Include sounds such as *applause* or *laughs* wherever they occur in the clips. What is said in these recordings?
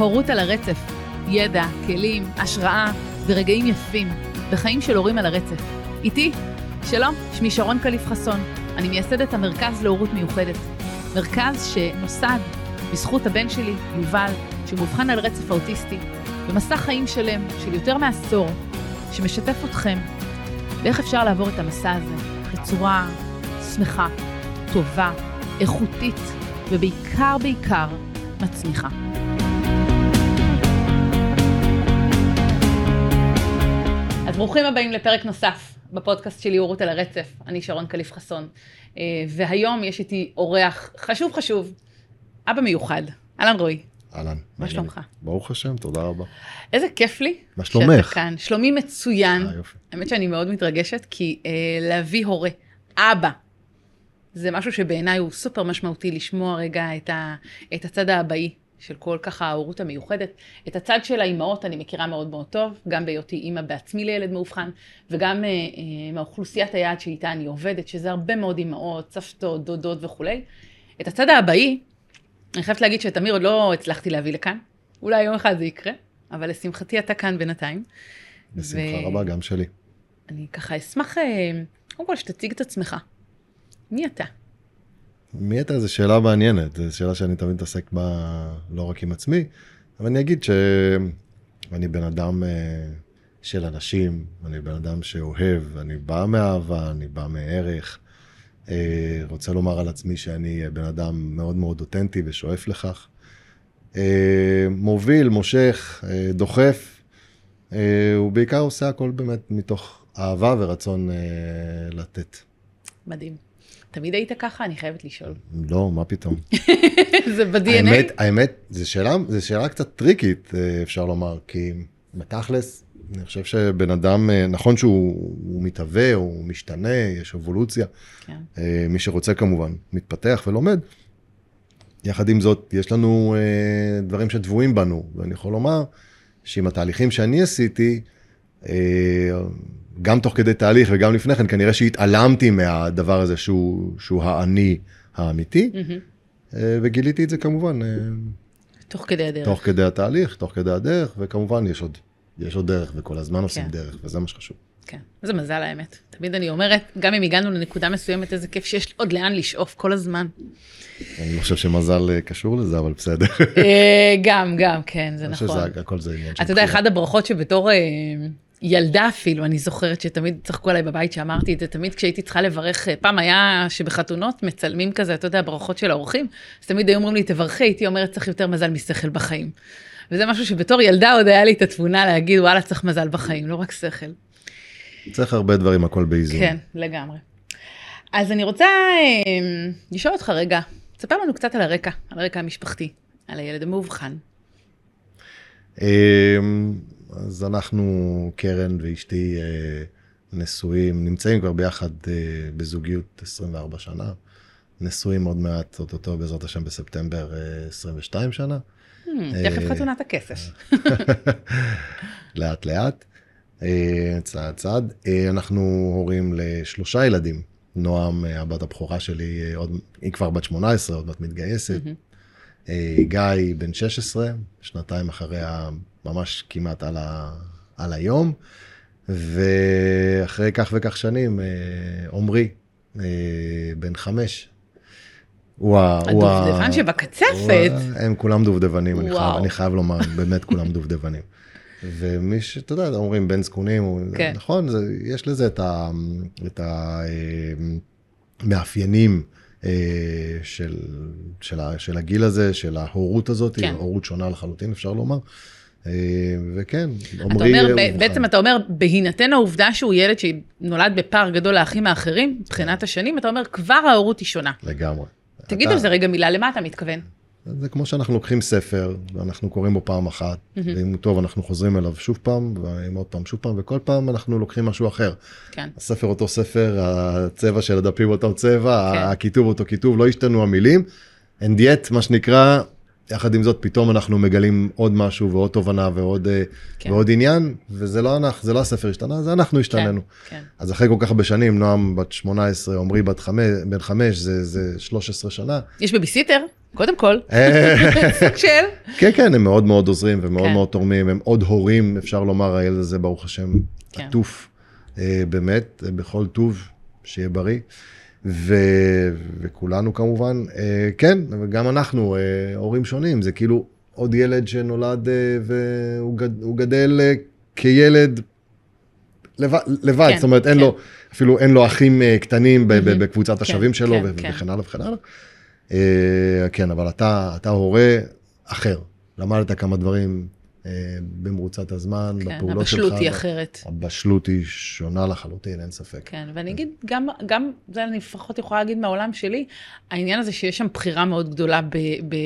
הורות על הרצף, ידע, כלים, השראה ורגעים יפים בחיים של הורים על הרצף. איתי, שלום, שמי שרון קליף חסון, אני מייסדת המרכז להורות מיוחדת. מרכז שנוסד בזכות הבן שלי, יובל, שהוא מאובחן על רצף האוטיסטי, במסע חיים שלם של יותר מעשור, שמשתף אתכם באיך אפשר לעבור את המסע הזה בצורה שמחה, טובה, איכותית, ובעיקר בעיקר מצמיחה. ברוכים הבאים לפרק נוסף בפודקאסט שלי הורות על הרצף. אני שרון קליף חסון, אה, והיום יש איתי אורח חשוב חשוב, אבא מיוחד. אהלן רועי. אהלן. מה שלומך? ברוך השם, תודה רבה. איזה כיף לי. מה שלומך? שאתה כאן. שלומי מצוין. אה, יופי. האמת שאני מאוד מתרגשת, כי אה, להביא הורה, אבא, זה משהו שבעיניי הוא סופר משמעותי לשמוע רגע את, ה, את הצד האבאי של כל ככה ההורות המיוחדת. את הצד של האימהות אני מכירה מאוד מאוד טוב, גם בהיותי אימא בעצמי לילד מאובחן, וגם אה, אה, מאוכלוסיית היעד שאיתה אני עובדת, שזה הרבה מאוד אימהות, סבתות, דודות וכולי. את הצד האבאי, אני חייבת להגיד שתמיר עוד לא הצלחתי להביא לכאן. אולי יום אחד זה יקרה, אבל לשמחתי אתה כאן בינתיים. בשמחה ו- רבה, גם שלי. אני ככה אשמח, אה, קודם כל שתציג את עצמך. מי אתה? מי אתה? זו שאלה מעניינת, זו שאלה שאני תמיד מתעסק בה לא רק עם עצמי, אבל אני אגיד שאני בן אדם אה, של אנשים, אני בן אדם שאוהב, אני בא מאהבה, אני בא מערך. אה, רוצה לומר על עצמי שאני בן אדם מאוד מאוד אותנטי ושואף לכך. אה, מוביל, מושך, דוחף, אה, ובעיקר עושה הכל באמת מתוך אהבה ורצון לתת. מדהים. תמיד היית ככה? אני חייבת לשאול. לא, מה פתאום. *laughs* זה ב-DNA? האמת, האמת, זו שאלה, זו שאלה קצת טריקית, אה, אפשר לומר, כי בתכלס, אני חושב שבן אדם, אה, נכון שהוא הוא מתהווה, הוא משתנה, יש אבולוציה, כן. אה, מי שרוצה כמובן, מתפתח ולומד. יחד עם זאת, יש לנו דברים שטבועים בנו, ואני יכול לומר שעם התהליכים שאני עשיתי, גם תוך כדי תהליך וגם לפני כן, כנראה שהתעלמתי מהדבר הזה שהוא, שהוא האני האמיתי. אה, וגיליתי את זה כמובן אה, תוך כדי הדרך. תוך כדי התהליך, תוך כדי הדרך, וכמובן יש עוד, יש עוד דרך, וכל הזמן עושים כן. דרך, וזה מה שחשוב. כן. איזה מזל האמת. תמיד אני אומרת, גם אם הגענו לנקודה מסוימת, איזה כיף שיש עוד לאן לשאוף כל הזמן. אני לא חושב שמזל אה, קשור לזה, אבל בסדר. אה, גם, גם, כן, זה אני חושב נכון. שזה הכל זה עניין של אתה יודע. אחת הברכות שבתור אה, ילדה אפילו, אני זוכרת שתמיד צחקו עליי בבית שאמרתי את זה, תמיד כשהייתי צריכה לברך, אה, פעם היה שבחתונות מצלמים כזה, אתה יודע, ברכות של האורחים, אז תמיד היו אומרים לי, תברכי, הייתי אומרת, צריך יותר מזל משכל בחיים. וזה משהו שבתור ילדה עוד היה לי את התבונה להגיד, וואלה, צריך מזל בחיים, לא רק שכל. צריך הרבה דברים, הכל באיזון. כן, לגמרי. אז אני רוצה אה, לשאול אותך רגע, תספר לנו קצת על הרקע, על הרקע המשפחתי, על הילד המאובחן. אמ, אז אנחנו, קרן ואשתי, אה, נשואים, נמצאים כבר ביחד אה, בזוגיות 24 שנה. נשואים עוד מעט, אוטוטו בעזרת השם בספטמבר אה, 22 שנה. Hmm, תכף אה, חתונת הכסף. *laughs* לאט לאט, אה, צעד צעד. אה, אנחנו הורים לשלושה ילדים. נועם, אה, הבת הבכורה שלי, אה, עוד, היא כבר בת 18, עוד מעט מתגייסת. אה, גיא, בן 16, שנתיים אחריה, ממש כמעט על, ה, על היום. ואחרי כך וכך שנים, אה, עמרי, אה, בן חמש. הוא ה... הדובדבן שבקצפת. ה- הם כולם דובדבנים, אני. חייב, אני חייב לומר, באמת כולם דובדבנים. ומי ש... אתה יודע, אומרים בן זקונים, כן. נכון, זה, יש לזה את ה... את ה... מאפיינים אה, של, של, של הגיל הזה, של ההורות הזאת, כן. הורות שונה לחלוטין, אפשר לומר. אה, וכן, עמרי... הוא ב- בעצם. אתה אומר, בהינתן העובדה שהוא ילד שנולד בפער גדול לאחים האחרים, מבחינת השנים, אתה אומר, כבר ההורות היא שונה. לגמרי. תגיד אתה- על זה רגע מילה, למה אתה מתכוון? זה כמו שאנחנו לוקחים ספר, ואנחנו קוראים בו פעם אחת, ואם הוא טוב אנחנו חוזרים אליו שוב פעם, ואם עוד פעם שוב פעם, וכל פעם אנחנו לוקחים משהו אחר. כן. הספר אותו ספר, הצבע של הדפים אותו צבע, כן. הכיתוב אותו כיתוב, לא השתנו המילים. And yet, מה שנקרא, יחד עם זאת, פתאום אנחנו מגלים עוד משהו ועוד תובנה ועוד, אה, כן. ועוד עניין, וזה לא אנחנו, זה לא הספר השתנה, זה אנחנו השתננו. כן. אז אחרי כל כך הרבה שנים, נועם בת 18, עמרי בת 5, בן 5, זה, זה 13 שנה. יש בייביסיטר? קודם כל, אה, סוג של, כן, כן, הם מאוד מאוד עוזרים ומאוד כן. מאוד תורמים, הם עוד הורים, אפשר לומר, הילד הזה, ברוך השם, כן. עטוף, אה, באמת, אה, בכל טוב, שיהיה בריא. ו... וכולנו כמובן, אה, כן, וגם אנחנו, אה, הורים שונים, זה כאילו עוד ילד שנולד אה, והוא גד... הוא גדל אה, כילד לבד, לבד. כן, זאת אומרת, אין כן. לו, אפילו אין לו אחים אה, קטנים ב- מהמם. בקבוצת כן, השווים שלו, כן, כן. וכן הלאה וכן הלאה. אה, כן, אבל אתה, אתה הורה אחר. למדת כמה דברים במרוצת הזמן, כן, בפעולות שלך. הבשלות היא אחרת. הבשלות היא שונה לחלוטין, אין ספק. כן, ואני אגיד, גם, גם, זה אני לפחות יכולה להגיד מהעולם שלי, העניין הזה שיש שם בחירה מאוד גדולה ב, ב,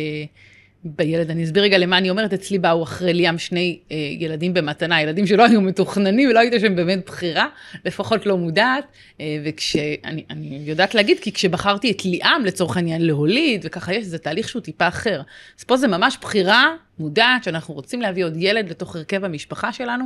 בילד. אני אסביר רגע למה אני אומרת, אצלי באו אחרי ליאם שני אה, ילדים במתנה, ילדים שלא היו מתוכננים ולא הייתה שם באמת בחירה, לפחות לא מודעת, אה, וכשאני אני יודעת להגיד, כי כשבחרתי את ליאם לצורך העניין להוליד, וככה יש, זה תהליך שהוא טיפה אחר. אז פה זה ממש בחירה מודעת, שאנחנו רוצים להביא עוד ילד לתוך הרכב המשפחה שלנו.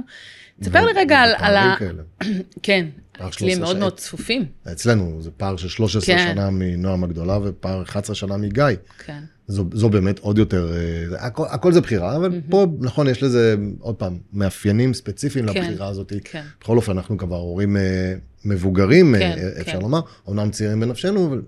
תספר לי רגע על, על ה... כאלה. *clears throat* כן, אצלי הם 13 מאוד. מאוד צפופים. אצלנו זה פער של 13 כן. שנה מנועם הגדולה ופער 11 שנה מגיא. כן. זו, זו באמת עוד יותר, אה, הכל, הכל זה בחירה, אבל פה נכון יש לזה עוד פעם מאפיינים ספציפיים כן, לבחירה הזאת. כן. בכל אופן אנחנו כבר הורים אה, מבוגרים, אה, כן, אפשר כן. לומר, אומנם צעירים בנפשנו, אבל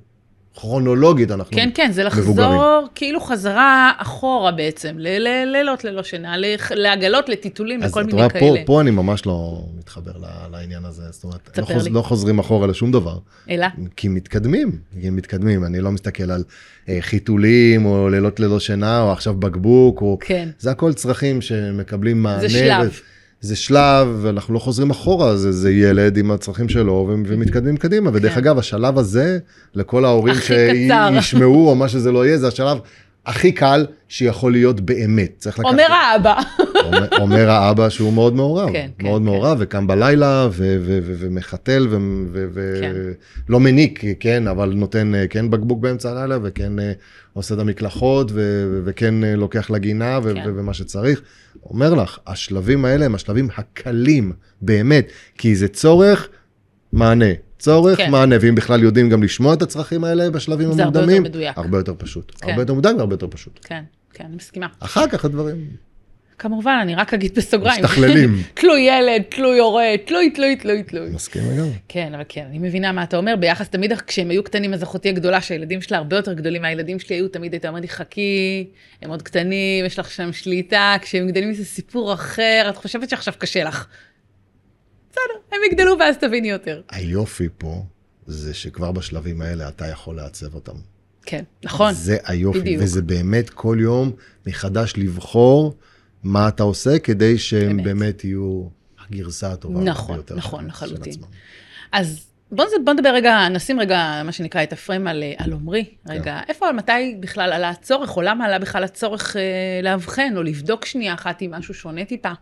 כרונולוגית אנחנו כן, כן, זה לחזור מבוגרים. כאילו חזרה אחורה בעצם, ל- ל- לילות ללא שינה, לעגלות, לטיטולים, אז לכל מיני רואה, כאלה. פה, פה אני ממש לא מתחבר לעניין הזה, זאת אומרת, לא, חוז. לא חוזרים אחורה לשום דבר. אלא? כי מתקדמים, כי מתקדמים, אני לא מסתכל על אה, חיתולים, או לילות ללא שינה, או עכשיו בקבוק, או... כן. זה הכל צרכים שמקבלים מענה. זה שלב. ו- זה שלב, ואנחנו לא חוזרים אחורה, זה, זה ילד עם הצרכים שלו, ומתקדמים קדימה. ודרך כן. אגב, השלב הזה, לכל ההורים. שישמעו, או מה שזה לא יהיה, זה השלב הכי קל שיכול להיות באמת. צריך לקחת... אומר האבא. אומר, אומר האבא שהוא מאוד מעורב, כן, כן, מאוד כן. מעורב, וקם בלילה, ומחתל, ולא כן. מניק, כן, אבל נותן אה, כן בקבוק באמצע הלילה, וכן אה, עושה את המקלחות, וכן אה, לוקח לגינה, כן. ומה שצריך. אומר לך, השלבים האלה הם השלבים הקלים, באמת, כי זה צורך, מענה. צורך, כן. מענה, ואם בכלל יודעים גם לשמוע את הצרכים האלה בשלבים זה הרבה יותר המוקדמים, מדויק. הרבה יותר פשוט. כן. הרבה יותר מוקדם והרבה יותר פשוט. כן, כן, אני מסכימה. אחר כך הדברים כמובן, אני רק אגיד בסוגריים. משתכללים. *laughs* תלוי ילד, תלוי הורה, תלוי, תלוי, תלוי, תלוי. מסכים לגמרי. כן, אבל כן, אני מבינה מה אתה אומר. ביחס תמיד, כשהם היו קטנים, אז אחותי הגדולה, שהילדים שלה הרבה יותר גדולים מהילדים שלי היו, תמיד הייתה אומרת לי, חכי, הם עוד קטנים, יש לך שם שליטה, כשהם גדלים זה סיפור אחר, את חושבת שעכשיו קשה לך. בסדר, הם יגדלו ואז תביני יותר. היופי פה זה שכבר בשלבים האלה אתה יכול לעצב אותם. כן, נכון. זה היופי, בדיוק. וזה באמת כל יום מחדש לבחור מה אתה עושה כדי שהם באמת. באמת, יהיו הגרסה הטובה נכון, ביותר נכון, של- לחלוטין. של עצמם. אז בואו בוא נדבר רגע, נשים רגע, מה שנקרא, את הפריים על, אה, על עומרי. רגע, איפה, מתי בכלל עלה הצורך, או למה עלה בכלל הצורך אה, לאבחן, או לבדוק שנייה אחת עם משהו שונה טיפה?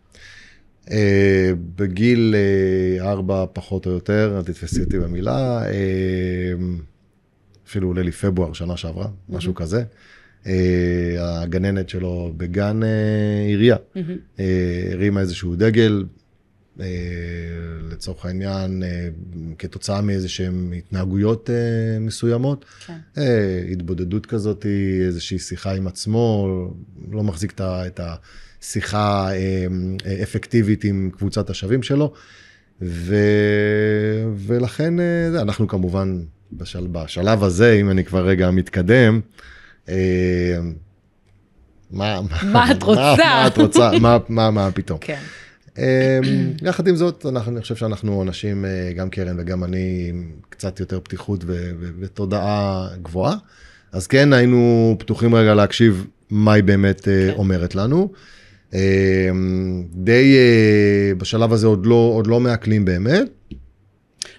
אה, בגיל אה, ארבע פחות או יותר, אל תתפסי אותי במילה, אה, אפילו עולה לי פברואר שנה שעברה, משהו כזה. אה, הגננת שלו בגן אה, עירייה, אה, הרימה איזשהו דגל, אה, לצורך העניין, אה, כתוצאה מאיזה שהן התנהגויות מסוימות. כן. אה, התבודדות כזאת, איזושהי שיחה עם עצמו, לא מחזיק את ה- אה, אה, אפקטיבית עם קבוצת השווים שלו. ו... ולכן אה, אנחנו כמובן בשל... בשלב הזה, אם אני כבר רגע מתקדם, אה, מה, מה את רוצה? מה, מה את רוצה? מה, מה, מה פתאום? כן. אמ, יחד עם זאת, אנחנו, אני חושב שאנחנו אנשים, אה, גם קרן וגם אני, עם קצת יותר פתיחות ו- ו- ותודעה גבוהה. אז כן, היינו פתוחים רגע להקשיב מה היא באמת אה, כן. אומרת לנו. אמ, די, אה, בשלב הזה עוד לא, עוד לא מעכלים באמת.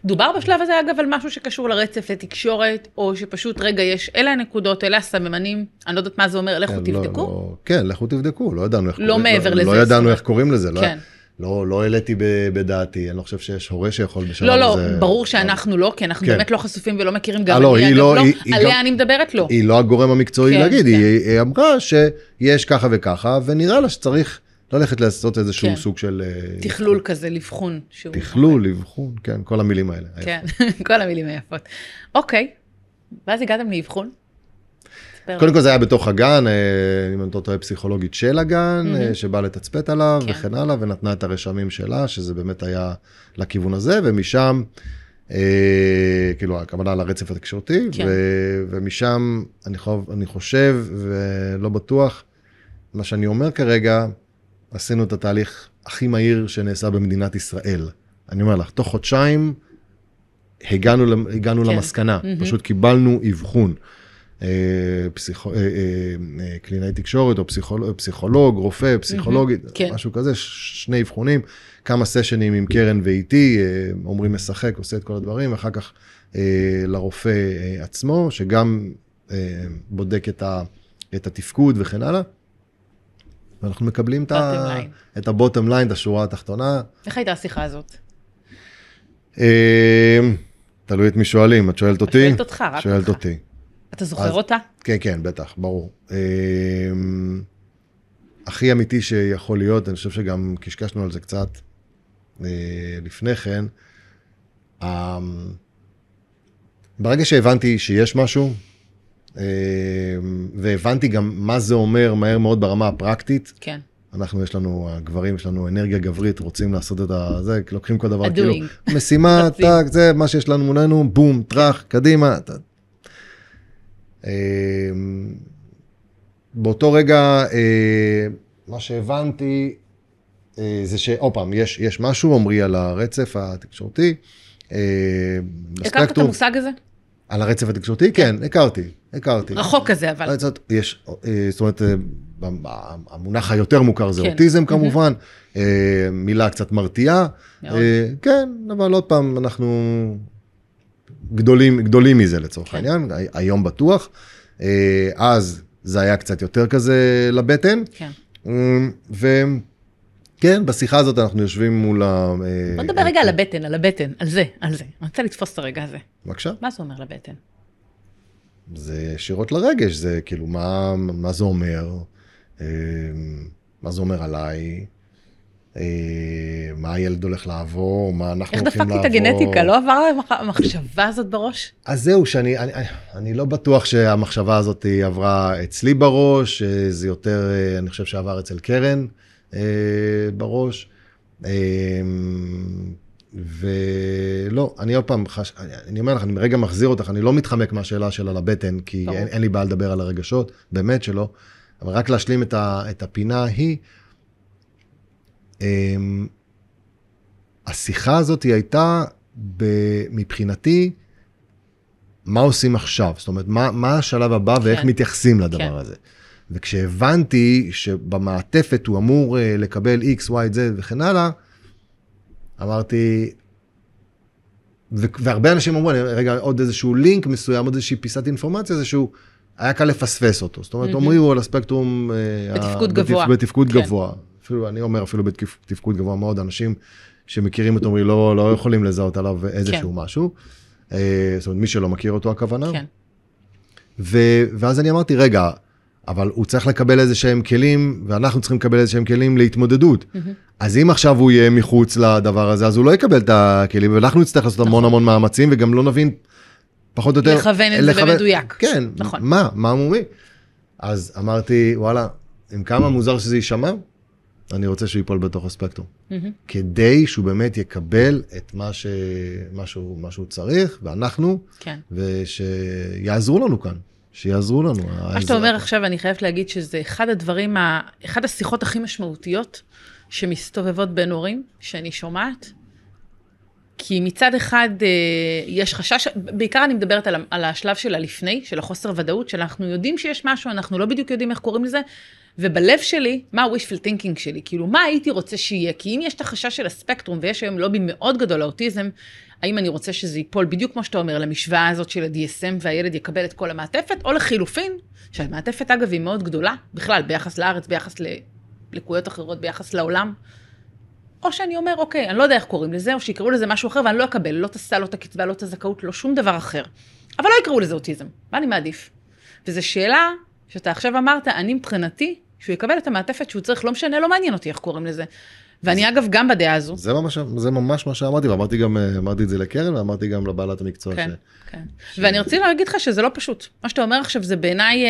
דובר בשלב הזה, אגב, על משהו שקשור לרצף לתקשורת, או שפשוט, רגע, יש, אלה הנקודות, אלה הסממנים, אני לא יודעת מה זה אומר, לכו כן, תבדקו. לא, לא, כן, לכו תבדקו, לא ידענו איך לא קוראים- מעבר לא, לזה, לא זאת ידענו אומרת. איך קוראים לזה, לא, כן. לא, לא העליתי ב- בדעתי, אני לא חושב שיש הורה שיכול בשלב לא, לא, הזה. ברור שאנחנו לא, כי אנחנו כן. באמת לא חשופים ולא מכירים גם אה, לא, היא לא, לא, היא- היא עליה גם- אני מדברת לא. היא לא הגורם המקצועי כן, להגיד, כן. היא, היא אמרה שיש ככה וככה, ונראה לה שצריך ללכת לעשות איזשהו כן. סוג של... אה, תכלול כזה, לבחון. תכלול, אבחון, כן, כל המילים האלה. כן, *laughs* כל המילים היפות. אוקיי, ואז הגעתם לאבחון? ספר. קודם כל זה היה בתוך הגן, אה, אם אני לא טועה, פסיכולוגית של הגן, mm-hmm. שבאה לתצפת עליו כן. וכן הלאה, ונתנה את הרשמים שלה, שזה באמת היה לכיוון הזה, ומשם, אה, כאילו, הכוונה לרצף התקשורתי, כן. ו- ומשם אני, חוב, אני חושב, ולא בטוח, מה שאני אומר כרגע, עשינו את התהליך הכי מהיר שנעשה במדינת ישראל. אני אומר לך, תוך חודשיים הגענו, הגענו כן. למסקנה, מהמם. פשוט קיבלנו אבחון. אה, פסיכו, אה, אה, קלינאי תקשורת או פסיכולוג, פסיכולוג, רופא, פסיכולוגית, כן. משהו כזה, שני אבחונים, כמה סשנים עם קרן ואיתי, אומרים משחק, עושה את כל הדברים, ואחר כך לרופא עצמו, שגם בודק את, ה, את התפקוד וכן הלאה. ואנחנו מקבלים את, ה. את הבוטום ליין, את השורה התחתונה. איך הייתה השיחה הזאת? תלוי את מי שואלים, את שואלת אותי? שואלת אותך, רק שואלת אותך. אותי. אתה זוכר אז- אותה? כן, כן, בטח, ברור. אמ, הכי אמיתי שיכול להיות, אני חושב שגם קשקשנו על זה קצת אה, לפני כן. אמ, ברגע שהבנתי שיש משהו, אמ, והבנתי גם מה זה אומר מהר מאוד ברמה הפרקטית, כן. אנחנו, יש לנו, הגברים, יש לנו אנרגיה גברית, רוצים לעשות את ה... זה, לוקחים כל דבר. כאילו, *laughs* משימה. טאק, זה מה שיש לנו מולנו, בום, טראח, קדימה. אמ, באותו רגע, אה, מה שהבנתי, אה, זה שעוד פעם, יש, יש משהו, עמרי, על הרצף התקשורתי. אה, הכרת את המושג הזה? על הרצף התקשורתי? כן, הכרתי, הכרתי. רחוק כזה, אבל. זאת, יש, אה, זאת אומרת, אה, המונח היותר מוכר זה כן. אוטיזם כמובן, אה, מילה קצת מרתיעה. אה, כן, אבל עוד פעם, אנחנו גדולים, גדולים מזה לצורך כן. העניין, הי- היום בטוח. אה, אז זה היה קצת יותר כזה לבטן. כן. וכן, בשיחה הזאת אנחנו יושבים מול ה... אה, בוא נדבר רגע על הבטן, על הבטן, על זה, על זה. אני רוצה לתפוס את הרגע הזה. בבקשה. מה זה אומר לבטן? זה ישירות לרגש, זה כאילו, מה, מה זה אומר? אה, מה זה אומר עליי? אה, מה הילד הולך לעבור? מה אנחנו איך הולכים דפקתי לעבור? את הגנטיקה? לא עברה המח- המחשבה הזאת בראש? אז זהו, שאני אני, אני, לא בטוח שהמחשבה הזאת עברה אצלי בראש, אה, זה יותר, אה, אני חושב שעבר אצל קרן בראש. ולא, אני עוד פעם, חש... אני, אומר לך, אני רגע מחזיר אותך, אני לא מתחמק מהשאלה של על הבטן, כי. אין, אין לי בעיה לדבר על הרגשות, באמת שלא, אבל רק להשלים את, ה, את הפינה ההיא. אה, השיחה הזאת היא הייתה, מבחינתי, מה עושים עכשיו? זאת אומרת, מה, מה השלב הבא ואיך כן. מתייחסים לדבר כן. הזה? וכשהבנתי שבמעטפת הוא אמור אה, לקבל X, Y, Z וכן הלאה, אמרתי, ו- והרבה אנשים אמרו, "אני- רגע, עוד איזשהו לינק מסוים, עוד איזושהי פיסת אינפורמציה, זה שהוא, היה קל לפספס אותו. זאת אומרת, מהמם. עמרי הוא על הספקטרום... אה, בתפקוד ה- גבוה. בתפקוד כן. גבוה. אפילו, אני אומר, אפילו בתפקוד גבוה מאוד, אנשים שמכירים את עמרי לא, לא יכולים לזהות עליו איזשהו משהו. אה, זאת אומרת, מי שלא מכיר אותו הכוונה. כן. ו- ואז אני אמרתי, רגע, אבל הוא צריך לקבל איזה שהם כלים, ואנחנו צריכים לקבל איזה שהם כלים להתמודדות. מהמם. אז אם עכשיו הוא יהיה מחוץ לדבר הזה, אז הוא לא יקבל את הכלים, ואנחנו נצטרך לעשות המון המון מאמצים, וגם לא נבין, פחות או יותר... נכון. לכוון את זה במדויק. כן, נכון. מה, מה מומי? אז אמרתי, וואלה, עם כמה מוזר שזה יישמע, אני רוצה שהוא ייפול בתוך הספקטרום. מהמם. כדי שהוא באמת יקבל את מה, ש... מה, שהוא, מה שהוא צריך, ואנחנו, כן. ושיעזרו לנו כאן, שיעזרו לנו. מה שאתה אומר עכשיו, אני חייבת להגיד שזה אחד הדברים, ה- אחד השיחות הכי משמעותיות שמסתובבות בין הורים, שאני שומעת. כי מצד אחד אה, יש חשש, בעיקר אני מדברת על, השלב של הלפני, של החוסר ודאות, שאנחנו יודעים שיש משהו, אנחנו לא בדיוק יודעים איך קוראים לזה, ובלב שלי, מה ה-wishful thinking שלי? כאילו, מה הייתי רוצה שיהיה? כי אם יש את החשש של הספקטרום, ויש היום לובי מאוד גדול לאוטיזם, האם אני רוצה שזה ייפול בדיוק כמו שאתה אומר, למשוואה הזאת של ה-DSM, והילד יקבל את כל המעטפת, או לחילופין, שהמעטפת אגב היא מאוד גדולה, בכלל, ביחס לארץ, ביחס ללקויות אחרות, ביחס לעולם. או שאני אומר, אוקיי, אני לא יודע איך קוראים לזה, או שיקראו לזה משהו אחר, ואני לא אקבל, לא את הסל, לא את הקצבה, לא את הזכאות, לא שום דבר אחר. אבל לא יקראו לזה אוטיזם, מה אני מעדיף? וזו שאלה שאתה עכשיו אמרת, אני מבחינתי, שהוא יקבל את המעטפת שהוא צריך, לא משנה, לא מעניין אותי איך קוראים לזה. ואני אגב גם בדעה הזו. זה ממש, זה ממש מה שאמרתי, ואמרתי גם, אה, אמרתי את זה לקרן, ואמרתי גם לבעלת המקצוע. כן, ש... כן. ואני רציתי להגיד לך שזה לא פשוט. מה שאתה אומר עכשיו זה בעיניי, אה,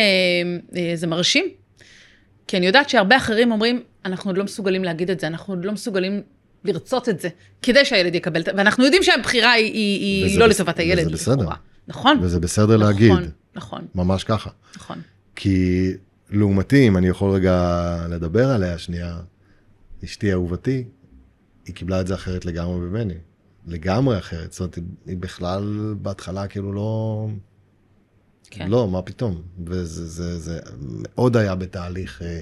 אה, זה מרשים. כי אני יודעת שהרבה אחרים אומרים, אנחנו עוד לא מסוגלים להגיד את זה, אנחנו עוד לא מסוגלים לרצות את זה, כדי שהילד יקבל את זה, ואנחנו יודעים שהבחירה היא, היא, היא לא בס... לטובת הילד. וזה בסדר. לכאורה. נכון. וזה בסדר נכון, להגיד, נכון, ממש ככה. נכון. כי לעומתי, אם אני יכול רגע לדבר עליה שנייה, אשתי אהובתי, היא קיבלה את זה אחרת לגמרי ממני. לגמרי אחרת. זאת אומרת, היא בכלל בהתחלה כאילו לא... כן. לא, מה פתאום. וזה זה, זה מאוד היה בתהליך, אה,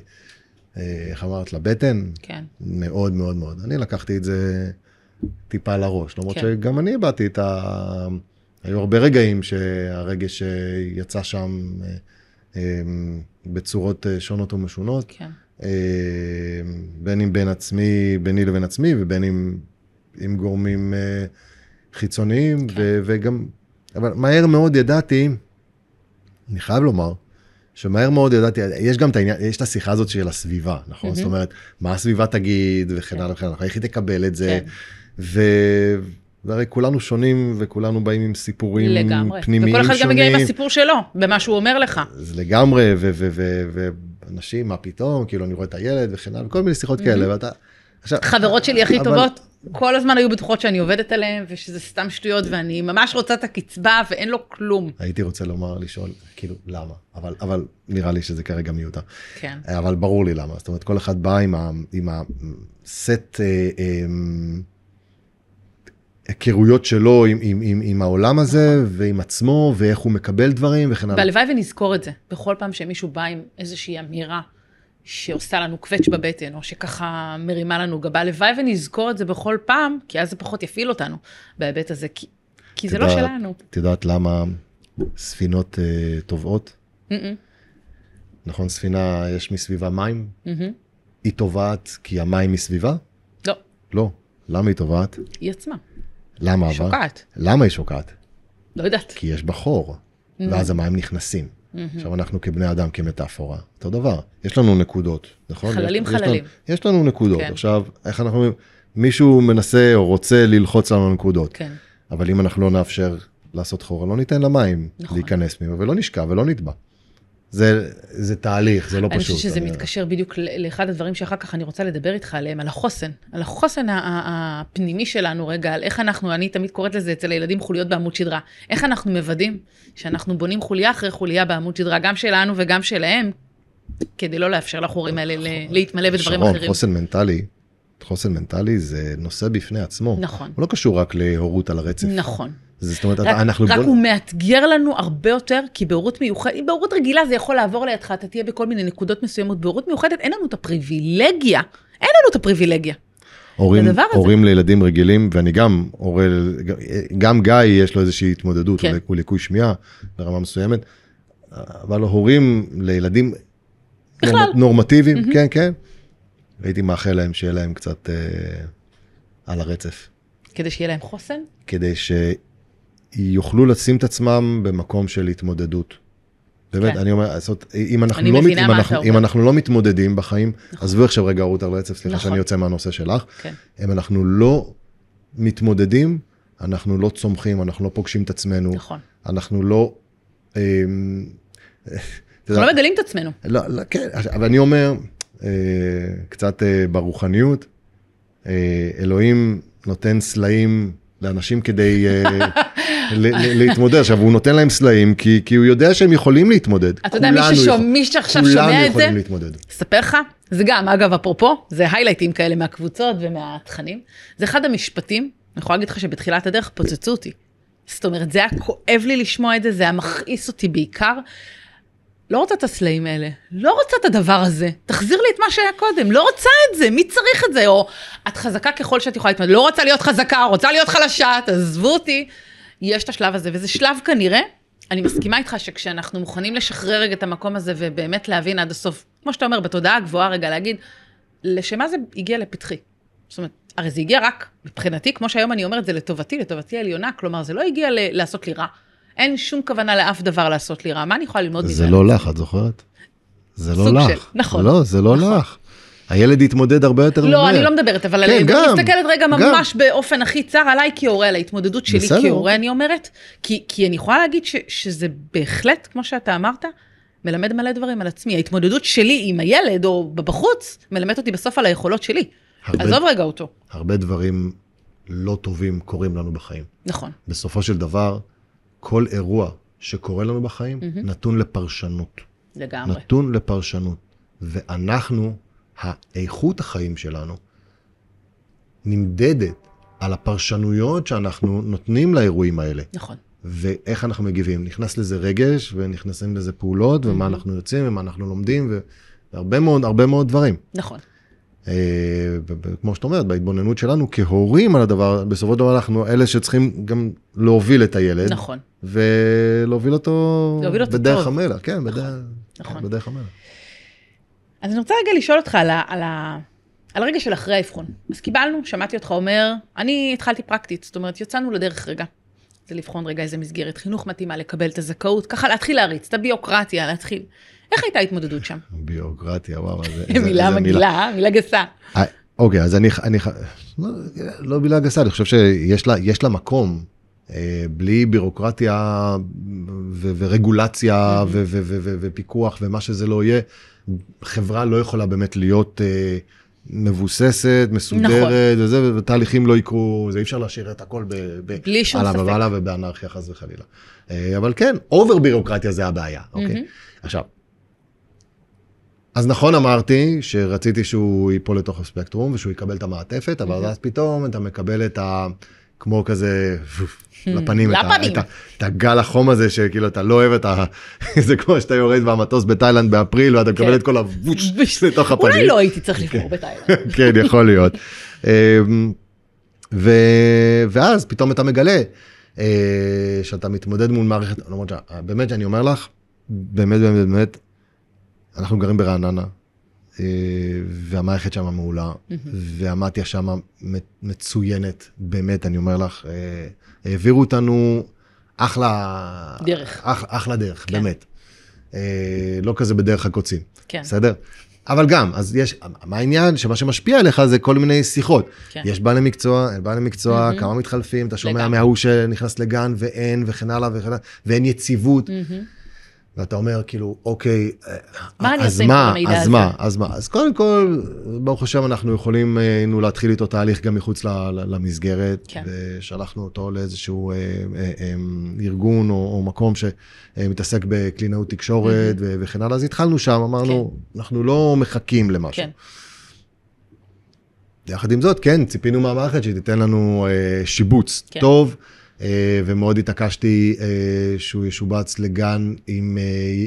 איך אמרת, לבטן, כן. מאוד מאוד מאוד. אני לקחתי את זה טיפה לראש, למרות כן. שגם אני הבעתי את ה... היו הרבה רגעים שהרגש אה, יצא שם אה, אה, בצורות אה, שונות ומשונות, כן. אה, בין אם בין עצמי, ביני לבין עצמי, ובין אם עם גורמים אה, חיצוניים, כן. ו- וגם, אבל מהר מאוד ידעתי, אני חייב לומר, שמהר מאוד ידעתי, יש גם את העניין, יש את השיחה הזאת של הסביבה, נכון? זאת אומרת, מה הסביבה תגיד, וכן כן. הלאה וכן הלאה, איך היא תקבל את זה, כן. ו... והרי כולנו שונים, וכולנו באים עם סיפורים לגמרי. פנימיים וכל אחד גם מגיע עם שונים. הסיפור שלו, במה שהוא אומר לך. אז לגמרי, ואנשים, מה פתאום, כאילו אני רואה את הילד וכן הלאה, כל מיני שיחות כאלה, ואתה... עכשיו, חברות שלי הכי אבל- טובות, כל הזמן היו בטוחות שאני עובדת עליהן, ושזה סתם שטויות, ואני ממש רוצה את הקצבה, ואין לו כלום. הייתי רוצה לומר, לשאול, כאילו, למה? אבל, אבל נראה לי שזה כרגע מיותר. כן. אבל ברור לי למה. זאת אומרת, כל אחד בא עם, ה, עם הסט אה, אה, היכרויות שלו עם, עם, עם, עם העולם הזה, ועם עצמו, ואיך הוא מקבל דברים וכן הלאה. והלוואי ונזכור את זה, בכל פעם שמישהו בא עם איזושהי אמירה שעושה לנו קווץ' בבטן, או שככה מרימה לנו גבה, הלוואי ונזכור את זה בכל פעם, כי אז זה פחות יפעיל אותנו בהיבט הזה, כי, כי זה לא שלנו. את יודעת למה ספינות אה, טובעות? Mm-mm, נכון, ספינה, יש מסביבה מים? מהמם. היא טובעת כי המים מסביבה? לא, לא. למה היא טובעת? היא עצמה, למה אבל? שוקעת, למה היא שוקעת? לא יודעת. כי יש בה חור, ואז המים נכנסים. עכשיו אנחנו כבני אדם, כמטאפורה, אותו דבר. יש לנו נקודות, נכון? חללים, יש, יש חללים. לנו, יש לנו נקודות. כן. עכשיו, איך אנחנו אומרים? מישהו מנסה או רוצה ללחוץ לנו נקודות. כן, אבל אם אנחנו לא נאפשר לעשות חור, לא ניתן למים נכון. להיכנס ממנו, ולא נשקע ולא נטבע. זה, זה תהליך, זה לא אני פשוט. חושבת שזה אני- מתקשר בדיוק לאחד הדברים שאחר כך אני רוצה לדבר איתך עליהם, על החוסן, על החוסן הפנימי שלנו רגע, על איך אנחנו, אני תמיד קוראת לזה אצל הילדים חוליות בעמוד שדרה, איך אנחנו מוודאים שאנחנו בונים חוליה אחרי חוליה בעמוד שדרה, גם שלנו וגם שלהם, כדי לא לאפשר לחורים האלה ל- להתמלא בדברים שרון, אחרים. חוסן מנטלי, חוסן מנטלי זה נושא בפני עצמו. נכון. הוא לא קשור רק להורות על הרצף. נכון. זאת אומרת, רק, אנחנו... רק בוא- הוא מאתגר לנו הרבה יותר, כי בהורות מיוחדת, אם בהורות רגילה זה יכול לעבור לידך, אתה תהיה בכל מיני נקודות מסוימות, בהורות מיוחדת אין לנו את הפריבילגיה, אין לנו את הפריבילגיה. הורים. הורים לילדים רגילים, ואני גם הורה, גם גיא יש לו איזושהי התמודדות, כן. הוא ליקוי שמיעה ברמה מסוימת, אבל הורים לילדים בכלל. נורמ, נורמטיביים, mm-hmm. כן, כן, הייתי מאחל להם שיהיה להם קצת אה, על הרצף, כדי שיהיה להם חוסן? כדי שיוכלו לשים את עצמם במקום של התמודדות. באמת, כן. אני אומר, זאת, אם, אנחנו לא, מבינה אם, אנחנו, אם. אנחנו לא מתמודדים בחיים, עזבו עכשיו רגע רות על רצף, סליחה נכון. שאני יוצא מהנושא שלך, כן. אם אנחנו לא מתמודדים, אנחנו לא צומחים, אנחנו לא פוגשים את עצמנו, נכון. אנחנו לא... אמ, אנחנו לא מגלים את עצמנו. לא, לא, כן, אבל אני אומר, אה, קצת אה, ברוחניות, אה, אלוהים נותן סלעים לאנשים כדי אה, *laughs* להתמודד. עכשיו, הוא נותן להם סלעים כי, כי הוא יודע שהם יכולים להתמודד. אתה יודע, מי כולנו שעכשיו כולנו שומע את זה, יכולים להתמודד. אספר לך, זה גם, אגב, אפרופו, זה היילייטים כאלה מהקבוצות ומהתכנים. זה אחד המשפטים, אני יכולה להגיד לך שבתחילת הדרך פוצצו אותי. זאת אומרת, זה היה כואב לי לשמוע את זה, זה היה מכעיס אותי בעיקר. לא רוצה את הסלעים האלה, לא רוצה את הדבר הזה, תחזיר לי את מה שהיה קודם, לא רוצה את זה, מי צריך את זה? או את חזקה ככל שאת יכולה להתמודד, לא רוצה להיות חזקה, רוצה להיות חלשה, תעזבו אותי. יש את השלב הזה, וזה שלב כנראה, אני מסכימה איתך שכשאנחנו מוכנים לשחרר רגע את המקום הזה ובאמת להבין עד הסוף, כמו שאתה אומר, בתודעה הגבוהה רגע להגיד, לשמה זה הגיע לפתחי. זאת אומרת, הרי זה הגיע רק מבחינתי, כמו שהיום אני אומרת, זה לטובתי, לטובתי העליונה, כלומר, זה לא הגיע ל- לעשות לי רע. אין שום כוונה לאף דבר לעשות לי רע, מה אני יכולה ללמוד מזה? זה לא לך, את זוכרת? זה לא לך. של- נכון. לא, זה לא נכון. לך. הילד יתמודד הרבה יותר לא, מהר. אני לא מדברת, אבל כן, אני גם, מסתכלת רגע גם. ממש באופן הכי צר עליי כהורה, על ההתמודדות שלי בסדר. כהורה, אני אומרת. כי, כי אני יכולה להגיד ש, שזה בהחלט, כמו שאתה אמרת, מלמד מלא דברים על עצמי. ההתמודדות שלי עם הילד או בחוץ, מלמדת אותי בסוף על היכולות שלי. הרבה- עזוב רגע אותו. הרבה דברים לא טובים קורים לנו בחיים. נכון, בסופו של דבר, כל אירוע שקורה לנו בחיים נתון לפרשנות. לגמרי. נתון לפרשנות. ואנחנו, האיכות החיים שלנו, נמדדת על הפרשנויות שאנחנו נותנים לאירועים האלה. נכון. ואיך אנחנו מגיבים. נכנס לזה רגש, ונכנסים לזה פעולות, ומה אנחנו יוצאים, ומה אנחנו לומדים, והרבה מאוד, הרבה מאוד דברים. נכון. אה, כמו שאת אומרת, בהתבוננות שלנו כהורים על הדבר, בסופו של דבר אנחנו אלה שצריכים גם להוביל את הילד. נכון. ולהוביל אותו, להוביל אותו בדרך טוב. המלך, כן, בדרך, נכון. בדרך המלך. אז אני רוצה רגע לשאול אותך על, ה, על, ה, על הרגע של אחרי האבחון. אז קיבלנו, שמעתי אותך אומר, אני התחלתי פרקטית, זאת אומרת, יצאנו לדרך רגע. זה לבחון רגע איזה מסגרת חינוך מתאימה, לקבל את הזכאות, ככה להתחיל להריץ, את הביוקרטיה, להתחיל. איך הייתה ההתמודדות שם? ביורוקרטיה, וואו. איזה- מילה מגעילה? מילה גסה. אה, אוקיי, אז אני, אני, לא, לא מילה גסה, אני חושב שיש לה, מקום. אה, בלי בירוקרטיה ו- ורגולציה ו- ו- ו- ו- ופיקוח ומה שזה לא יהיה, חברה לא יכולה באמת להיות אה, מבוססת, מסודרת, וזה, ותהליכים לא יקרו, זה אי אפשר להשאיר את הכל בלי שום ספק. ובעלה ובאנרכיה חס וחלילה. אה, אבל כן, אובר בירוקרטיה זה הבעיה, אוקיי? עכשיו, אז נכון אמרתי שרציתי שהוא ייפול לתוך הספקטרום ושהוא יקבל את המעטפת, אבל אז פתאום אתה מקבל את ה... כמו כזה *laughs* לפנים, את לפנים. את את הגל החום הזה שכאילו אתה לא אוהב את ה... *laughs* זה כמו שאתה יורד במטוס בתאילנד באפריל ואתה מקבל כן. את כל הווש *laughs* לתוך הפנים. אולי לא הייתי צריך לבחור בתאילנד. כן, יכול להיות. אמ, ו... ואז פתאום אתה מגלה אה, שאתה מתמודד מול מערכת, למרות שבאמת שאני אומר לך, באמת באמת באמת, אנחנו גרים ברעננה, והמערכת שם מעולה, והמתיה שם מצוינת, באמת, אני אומר לך, אה, העבירו אותנו אחלה... דרך. אח, אחלה דרך, כן. באמת. אה, לא כזה בדרך הקוצים. כן. בסדר? אבל גם, אז יש, מה העניין? שמה שמשפיע עליך זה כל מיני שיחות. כן. יש בעלי מקצוע, אין בעלי מקצוע, מהמם. כמה מתחלפים, אתה שומע. מההוא שנכנס לגן ואין, וכן הלאה וכן הלאה, ואין יציבות. מהמם. ואתה אומר, כאילו, אוקיי, אה, מה אז עם מה, אז הזה? מה, אז מה. אז קודם כל, ברוך השם, אנחנו יכולים אה, היינו להתחיל איתו תהליך גם מחוץ למסגרת, כן. ושלחנו אותו לאיזשהו אה, אה, אה, ארגון או, או מקום שמתעסק בקלינאות תקשורת ו- וכן הלאה, אז התחלנו שם, אמרנו, אנחנו לא מחכים למשהו. כן. יחד עם זאת, כן, ציפינו מהמערכת שתיתן לנו אה, שיבוץ כן. טוב, ומאוד התעקשתי אה, שהוא ישובץ לגן עם, אה,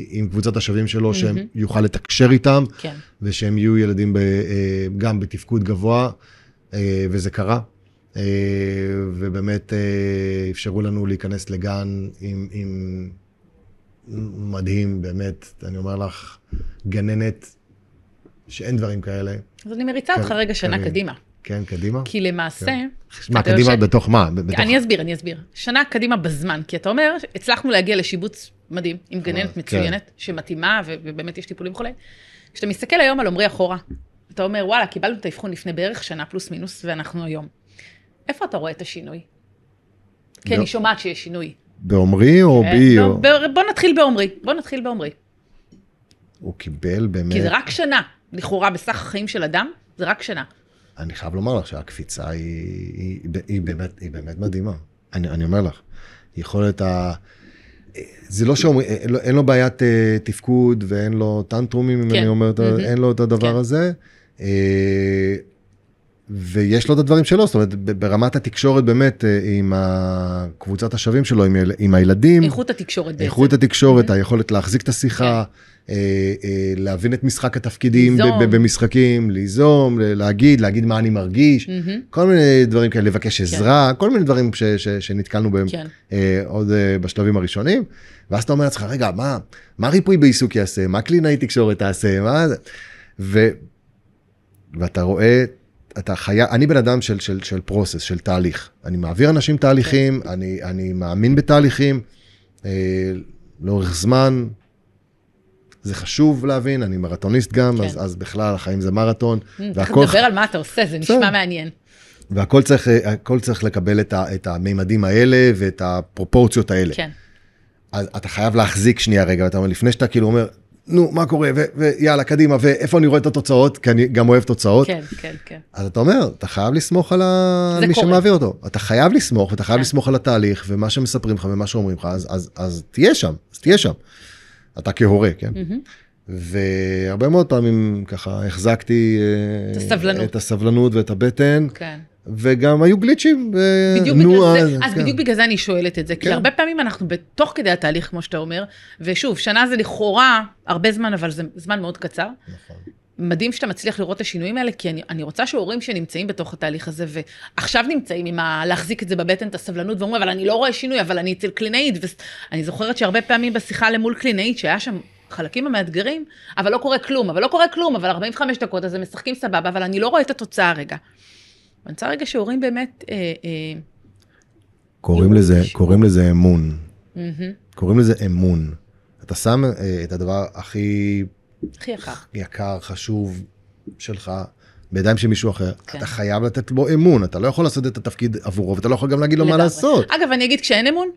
עם קבוצת השווים שלו, שהם יוכל לתקשר איתם, כן. ושהם יהיו ילדים ב, אה, גם בתפקוד גבוה, אה, וזה קרה. אה, ובאמת אה, אפשרו לנו להיכנס לגן עם, עם מדהים, באמת, אני אומר לך, גננת שאין דברים כאלה. אז אני מריצה אותך רגע שנה. קדימה. כן, קדימה. כי למעשה... מה, אתה קדימה יושב- בתוך מה? בתוך... אני אסביר, אני אסביר. שנה קדימה בזמן, כי אתה אומר, הצלחנו להגיע לשיבוץ מדהים, עם גננת כן. מצוינת, שמתאימה, ו- ובאמת יש טיפולים וכולי. כשאתה מסתכל היום על עומרי אחורה, אתה אומר, וואלה, קיבלנו את האבחון לפני בערך שנה פלוס מינוס, ואנחנו היום. איפה אתה רואה את השינוי? כי. אני שומעת שיש שינוי. בעומרי או אה, בי? לא, או- בוא נתחיל בעומרי, בוא נתחיל בעומרי. הוא קיבל באמת... כי זה רק שנה, לכאורה בסך החיים של אדם, זה רק שנה. אני חייב לומר לך שהקפיצה היא, היא, היא, היא, באמת, היא באמת מדהימה. אני, אני אומר לך, יכולת ה... זה לא שאומרים, אין לו- אין לו בעיית אה, תפקוד ואין לו טנטרומים, אם כן. אני אומר, מהמם. אין לו את הדבר כן. הזה. אה, ויש לו את הדברים שלו, זאת אומרת, ברמת התקשורת באמת אה, עם קבוצת השווים שלו, עם, עם הילדים, איכות התקשורת בעצם. איכות התקשורת, היכולת להחזיק את השיחה, אה, אה, להבין את משחק התפקידים במשחקים, ליזום, להגיד, להגיד מה אני מרגיש. כל מיני דברים כאלה, לבקש עזרה, כל מיני דברים שנתקלנו בהם כן. אה, עוד אה, בשלבים הראשונים, ואז אתה אומר לעצמך, רגע, מה, ריפוי בעיסוק יעשה? מה קלינאי תקשורת תעשה? מה זה? ואתה רואה, אתה חייב, אני בן אדם של, של, של פרוסס, של תהליך. אני מעביר אנשים תהליכים, אני, אני מאמין בתהליכים, אה, לאורך זמן, זה חשוב להבין, אני מרתוניסט גם, כן. אז, אז בכלל החיים זה מרתון, תכף והכל, נדבר על מה אתה עושה, זה. נשמע מעניין. והכל צריך, צריך לקבל את, ה, את המימדים האלה ואת הפרופורציות האלה. כן. אז אתה חייב להחזיק שנייה רגע, ואתה אומר, לפני שאתה כאילו אומר, נו, מה קורה, ויאללה, קדימה, ואיפה אני רואה את התוצאות, כי אני גם אוהב תוצאות. כן, כן, כן. אז אתה אומר, אתה חייב לסמוך על, ה... מי קורה. שמעביר אותו. אתה חייב לסמוך, ואתה חייב כן. לסמוך על התהליך, ומה שמספרים לך ומה שאומרים לך, אז, אז, אז תהיה שם, אז תהיה שם. אתה כהורה, כן? והרבה מאוד פעמים ככה החזקתי אה, את הסבלנות. את הסבלנות ואת הבטן, כן. וגם היו גליצ'ים. ו- בדיוק נו, בגלל זה, אז כן. בדיוק בגלל זה אני שואלת את זה, כי כן. הרבה פעמים אנחנו בתוך כדי התהליך, כמו שאתה אומר, ושוב, שנה זה לכאורה הרבה זמן, אבל זה זמן מאוד קצר. נכון. מדהים שאתה מצליח לראות את השינויים האלה, כי אני, אני רוצה שהורים שנמצאים בתוך התהליך הזה, ועכשיו נמצאים עם ה... להחזיק את זה בבטן, את הסבלנות, ואומרים, אבל אני לא רואה שינוי, אבל אני אצל קלינאית, ואני זוכרת שהרבה פעמים בשיחה למול קלינאית, שהיה שם חלקים המאתגרים, אבל לא קורה כלום, אבל לא קורה כלום, אבל 45 דקות, אז הם משחקים סבבה, אבל אני לא רואה את התוצאה רגע. אני רוצה רגע שהורים באמת... אה, אה, קוראים לזה. קוראים לזה אמון. מהמם, קוראים לזה אמון. אתה שם אה, את הדבר הכי הכי יקר. יקר, חשוב שלך בידיים של מישהו אחר. כן. אתה חייב לתת בו אמון, אתה לא יכול לעשות את התפקיד עבורו, ואתה לא יכול גם להגיד לו מה לגמרי. לעשות. אגב, אני אגיד, כשאין אמון,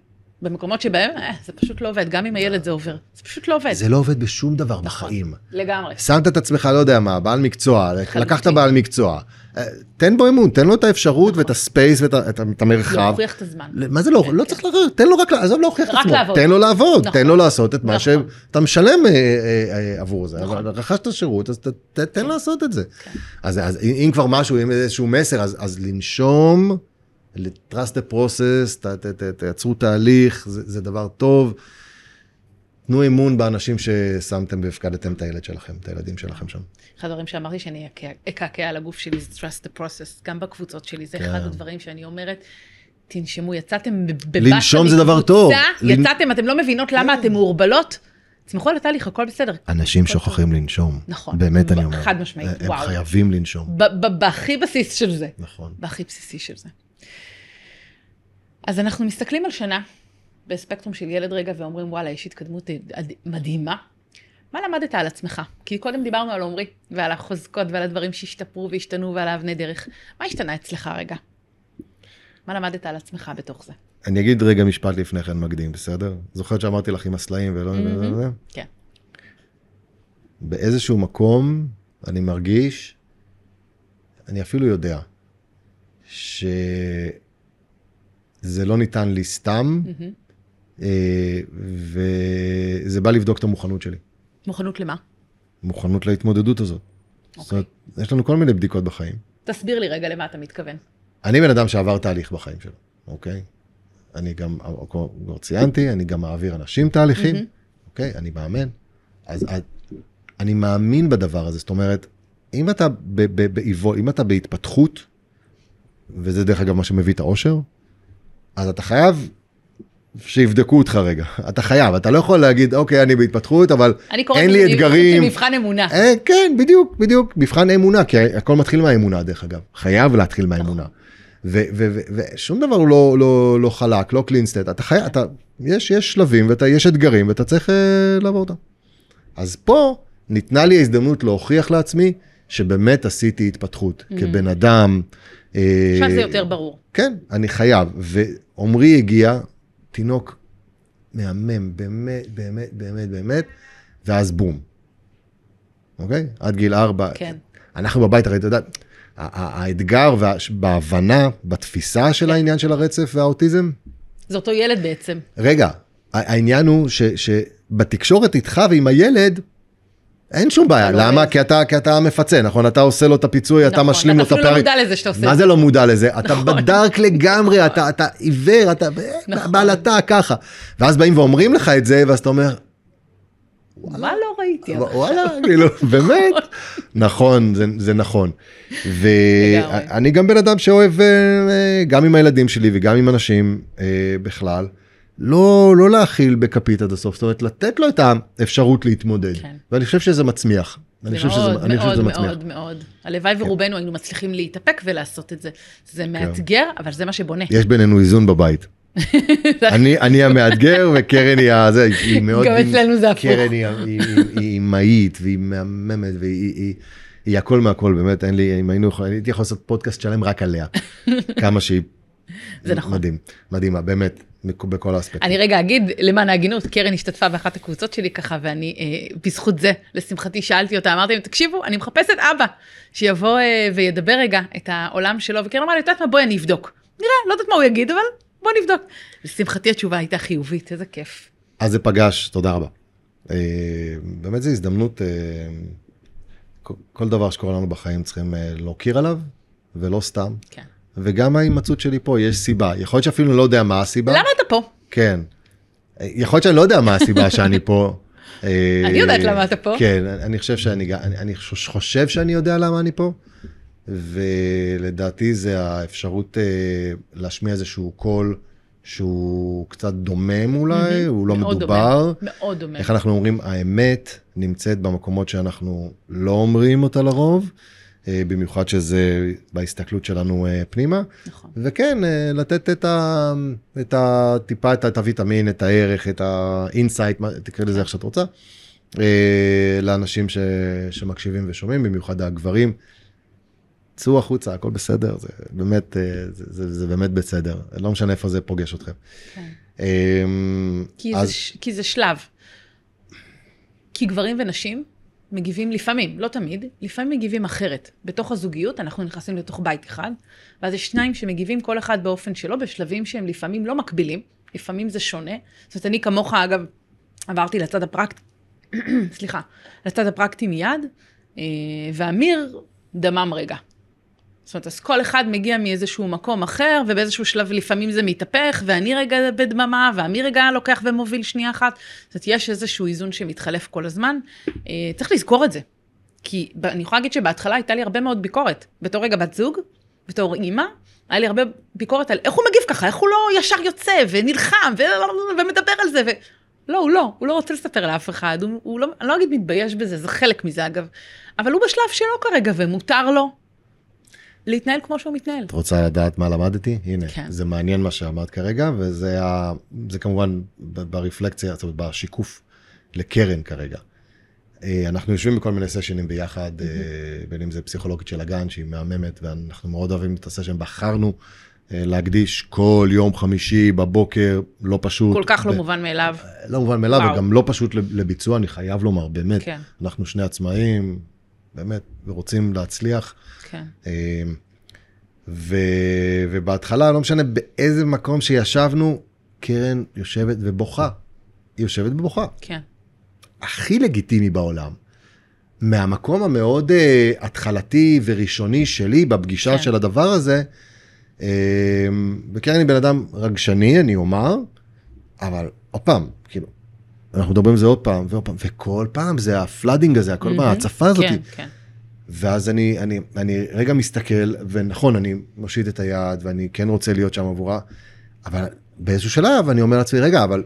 במקומות שבהם, אה, זה פשוט לא עובד, גם אם הילד זה עובר, זה פשוט לא עובד. זה לא עובד בשום דבר נכון. בחיים. לגמרי. שמת את עצמך, לא יודע מה, בעל מקצוע. לקחת בעל מקצוע. אה, תן בו אמון, תן לו את האפשרות ואת הספייס ואת את את המרחב. להוכיח את הזמן. מה זה לא, כן, לא כן. צריך להוכיח, תן לו רק, עזוב להוכיח את עצמו, לעבוד. תן לו לעבוד, נכון. תן לו לעשות את מה נכון. שאתה משלם אה, אה, אה, עבור זה, נכון. אבל רכשת שירות, אז ת- ת- תן לעשות את זה. כן. אז אז אם אם כבר משהו, אם איזשהו מסר, אז אז לנשום, ל-trust the process, ת- ת- ת- תייצרו תהליך, זה זה דבר טוב. תנו אמון באנשים ששמתם והפקדתם את הילד שלכם, את הילדים שלכם שם. אחד הדברים שאמרתי שאני אקע- אקעקע על הגוף שלי זה trust the process, גם בקבוצות שלי, זה כן. אחד הדברים שאני אומרת, תנשמו, יצאתם בבאסה לנשום זה דבר טוב. יצאתם, אתם לא מבינות למה אתם מעורבלות, תסמכו על התהליך, הכל בסדר. אנשים שוכחים לנשום. נכון. באמת אני אומר. חד משמעית, הם וואו. חייבים לנשום. בהכי בסיס של זה. נכון. בהכי בסיסי של זה. אז אנחנו מסתכלים על שנה בספקטרום של ילד רגע ואומרים, וואלה, יש התקדמות מדהימה. מה למדת על עצמך? כי קודם דיברנו על עומרי, ועל החוזקות ועל הדברים שהשתפרו והשתנו ועל האבני דרך. מה השתנה אצלך רגע? מה למדת על עצמך בתוך זה? אני אגיד רגע משפט לפני כן מקדים, בסדר? זוכרת שאמרתי לך עם הסלעים ולא... וזה? כן. באיזשהו מקום אני מרגיש, אני אפילו יודע, שזה לא ניתן לי סתם. אה, וזה בא לבדוק את המוכנות שלי. מוכנות למה? מוכנות להתמודדות הזאת. זאת אומרת, יש לנו כל מיני בדיקות בחיים. תסביר לי רגע למה אתה מתכוון. אני בן אדם שעבר תהליך בחיים שלו, אוקיי? אני גם, כבר ציינתי, אני גם מעביר אנשים תהליכים, מהמם. אוקיי? אני מאמן. אז אני מאמין בדבר הזה, זאת אומרת, אם אתה ב- ב- באיבו, אם אתה בהתפתחות, וזה דרך אגב מה שמביא את האושר, אז אתה חייב שיבדקו אותך רגע. אתה חייב, אתה לא יכול להגיד, אוקיי, אני בהתפתחות, אבל אני קוראת אין לזה לי אתגרים. של מבחן אמונה. אה, כן, בדיוק, בדיוק, מבחן אמונה, כי הכל מתחיל מהאמונה דרך אגב, חייב להתחיל מהאמונה. ושום דבר הוא לא, לא, לא חלק, לא קלינסטט, אתה חייב, אתה, יש, יש שלבים ויש אתגרים ואתה צריך אה, לעבור אותם. אז פה ניתנה לי ההזדמנות להוכיח לעצמי שבאמת עשיתי התפתחות כבן אדם. אה, עכשיו זה יותר ברור. כן, אני חייב. ועמרי הגיע, תינוק מהמם, באמת, באמת, באמת, באמת, ואז בום. אוקיי? עד גיל ארבע. כן. אנחנו בבית, הרי אתה יודע, האתגר וה- בהבנה, בתפיסה של העניין של הרצף והאוטיזם, זה אותו ילד בעצם. רגע, העניין הוא ש, שבתקשורת איתך ועם הילד, אין שום בעיה, לא למה? כי אתה, כי אתה מפצה, נכון? אתה עושה לו את הפיצוי, אתה נכון, משלים לו את אתה אפילו לא הפערים. מודע לזה שאתה עושה מה זה לא מודע לזה? אתה נכון. בדארק לגמרי, אתה, אתה עיוור, אתה נכון. בעלתה ככה. ואז באים ואומרים לך את זה, ואז אתה אומר, מה לא ראיתי? וואלה, כאילו, *laughs* באמת, נכון, זה, זה נכון. ואני גם בן אדם שאוהב, אה, גם עם הילדים שלי וגם עם אנשים אה, בכלל, לא, לא להכיל בכפית עד הסוף, זאת אומרת, לתת לו את האפשרות להתמודד. כן. ואני חושב שזה מצמיח. אני חושב שזה, מאוד, אני חושב שזה מאוד, מצמיח. מאוד, מאוד. הלוואי ורובנו היינו מצליחים להתאפק ולעשות את זה. כן. זה מאתגר, אבל זה מה שבונה. יש בינינו איזון בבית. *laughs* אני, אני המאתגר וקרן היא הזה, היא מאוד... גם אצלנו זה הפוך. קרן היא, במאית, והיא מהממת, והיא היא, היא הכל מהכל, באמת, אין לי, אם היינו יכולים, הייתי יכול לעשות פודקאסט שלם רק עליה. *laughs* כמה שהיא... זה נכון. מדהים, מדהימה, באמת, בכל האספקטים. אני רגע אגיד, למען ההגינות, קרן השתתפה באחת הקבוצות שלי ככה, ואני, אה, בזכות זה, לשמחתי, שאלתי אותה, אמרתי להם, תקשיבו, אני מחפשת אבא, שיבוא אה, וידבר רגע את העולם שלו, וקרן אמרה לי, את יודעת מה, בואי אני אבדוק. נראה, לא יודעת מה הוא יגיד, אבל בוא נבדוק. לשמחתי התשובה הייתה חיובית, איזה כיף. אז זה פגש, תודה רבה. אה, באמת זו הזדמנות, אה, כל דבר שקורה לנו בחיים צריכים אה, להוקיר עליו, ולא סתם. כן. וגם ההימצאות שלי פה, יש סיבה. יכול להיות שאפילו לא יודע מה הסיבה. למה אתה פה? כן. יכול להיות שאני לא יודע מה הסיבה שאני פה. *laughs* אני יודעת למה אתה פה. כן, אני חושב שאני, אני, אני חושב שאני יודע למה אני פה, ולדעתי זה האפשרות להשמיע איזשהו קול. שהוא קצת דומם אולי, mm-hmm. הוא לא מאוד מדובר. דומם, מאוד דומם. איך אנחנו אומרים, האמת נמצאת במקומות שאנחנו לא אומרים אותה לרוב, אה, במיוחד שזה בהסתכלות שלנו אה, פנימה. נכון. וכן, אה, לתת את, ה, את הטיפה, את, את הוויטמין, את הערך, את ה insight, תקראי לזה איך שאת רוצה, לאנשים ש, שמקשיבים ושומעים, במיוחד הגברים. צאו החוצה, הכל בסדר, זה באמת, אה, זה, זה, זה באמת בסדר, לא משנה איפה זה פוגש אתכם. כן. אמ, כי, אז... זה, כי זה שלב. כי גברים ונשים מגיבים לפעמים, לא תמיד, לפעמים מגיבים אחרת. בתוך הזוגיות אנחנו נכנסים לתוך בית אחד, ואז יש שניים שמגיבים כל אחד באופן שלו, בשלבים שהם לפעמים לא מקבילים, לפעמים זה שונה. זאת אומרת, אני כמוך, אגב, עברתי לצד הפרקטי, *clears throat* סליחה, לצד הפרקטי מיד, אה, ואמיר דמם רגע. זאת אומרת, אז כל אחד מגיע מאיזשהו מקום אחר, ובאיזשהו שלב לפעמים זה מתהפך, ואני רגע בדממה, ואמי רגע לוקח ומוביל שנייה אחת. זאת אומרת, יש איזשהו איזון שמתחלף כל הזמן. אה, צריך לזכור את זה. כי אני יכולה להגיד שבהתחלה הייתה לי הרבה מאוד ביקורת. בתור רגע בת זוג, בתור אימא, היה לי הרבה ביקורת על איך הוא מגיב ככה, איך הוא לא ישר יוצא ונלחם ו... ומדבר על זה. ו... לא, הוא לא, הוא לא רוצה לספר לאף אחד, הוא, הוא לא, אני לא אגיד מתבייש בזה, זה חלק מזה אגב, אבל הוא בשלב שלו כרגע ומותר לו, להתנהל כמו שהוא מתנהל. את רוצה לדעת מה למדתי? הנה, כן. זה מעניין מה שאמרת כרגע, וזה ה... כמובן ברפלקציה, זאת אומרת, בשיקוף לקרן כרגע. אה, אנחנו יושבים בכל מיני סשנים ביחד, mm-hmm. בין אם זה פסיכולוגית של הגן, שהיא מהממת, ואנחנו מאוד אוהבים את הסשן. בחרנו אה, להקדיש כל יום חמישי בבוקר, לא פשוט. כל כך לא ב... מובן מאליו. לא מובן מאליו, וואו. וגם לא פשוט לביצוע, אני חייב לומר, באמת. כן. אנחנו שני עצמאים, באמת, ורוצים להצליח. כן. אמ, ו, ובהתחלה, לא משנה באיזה מקום שישבנו, קרן יושבת ובוכה. היא יושבת ובוכה. כן. הכי לגיטימי בעולם. מהמקום המאוד uh, התחלתי וראשוני שלי בפגישה כן. של הדבר הזה, uh, וקרן היא בן אדם רגשני, אני אומר, אבל עוד פעם, כאילו, אנחנו מדברים על זה עוד פעם ועוד פעם, וכל פעם זה ה flooding הזה, הכל mm-hmm. פעם, ההצפה הזאת. כן, כן. ואז אני, אני, אני רגע מסתכל, ונכון, אני מושיט את היד, ואני כן רוצה להיות שם עבורה, אבל באיזשהו שלב אני אומר לעצמי, רגע, אבל...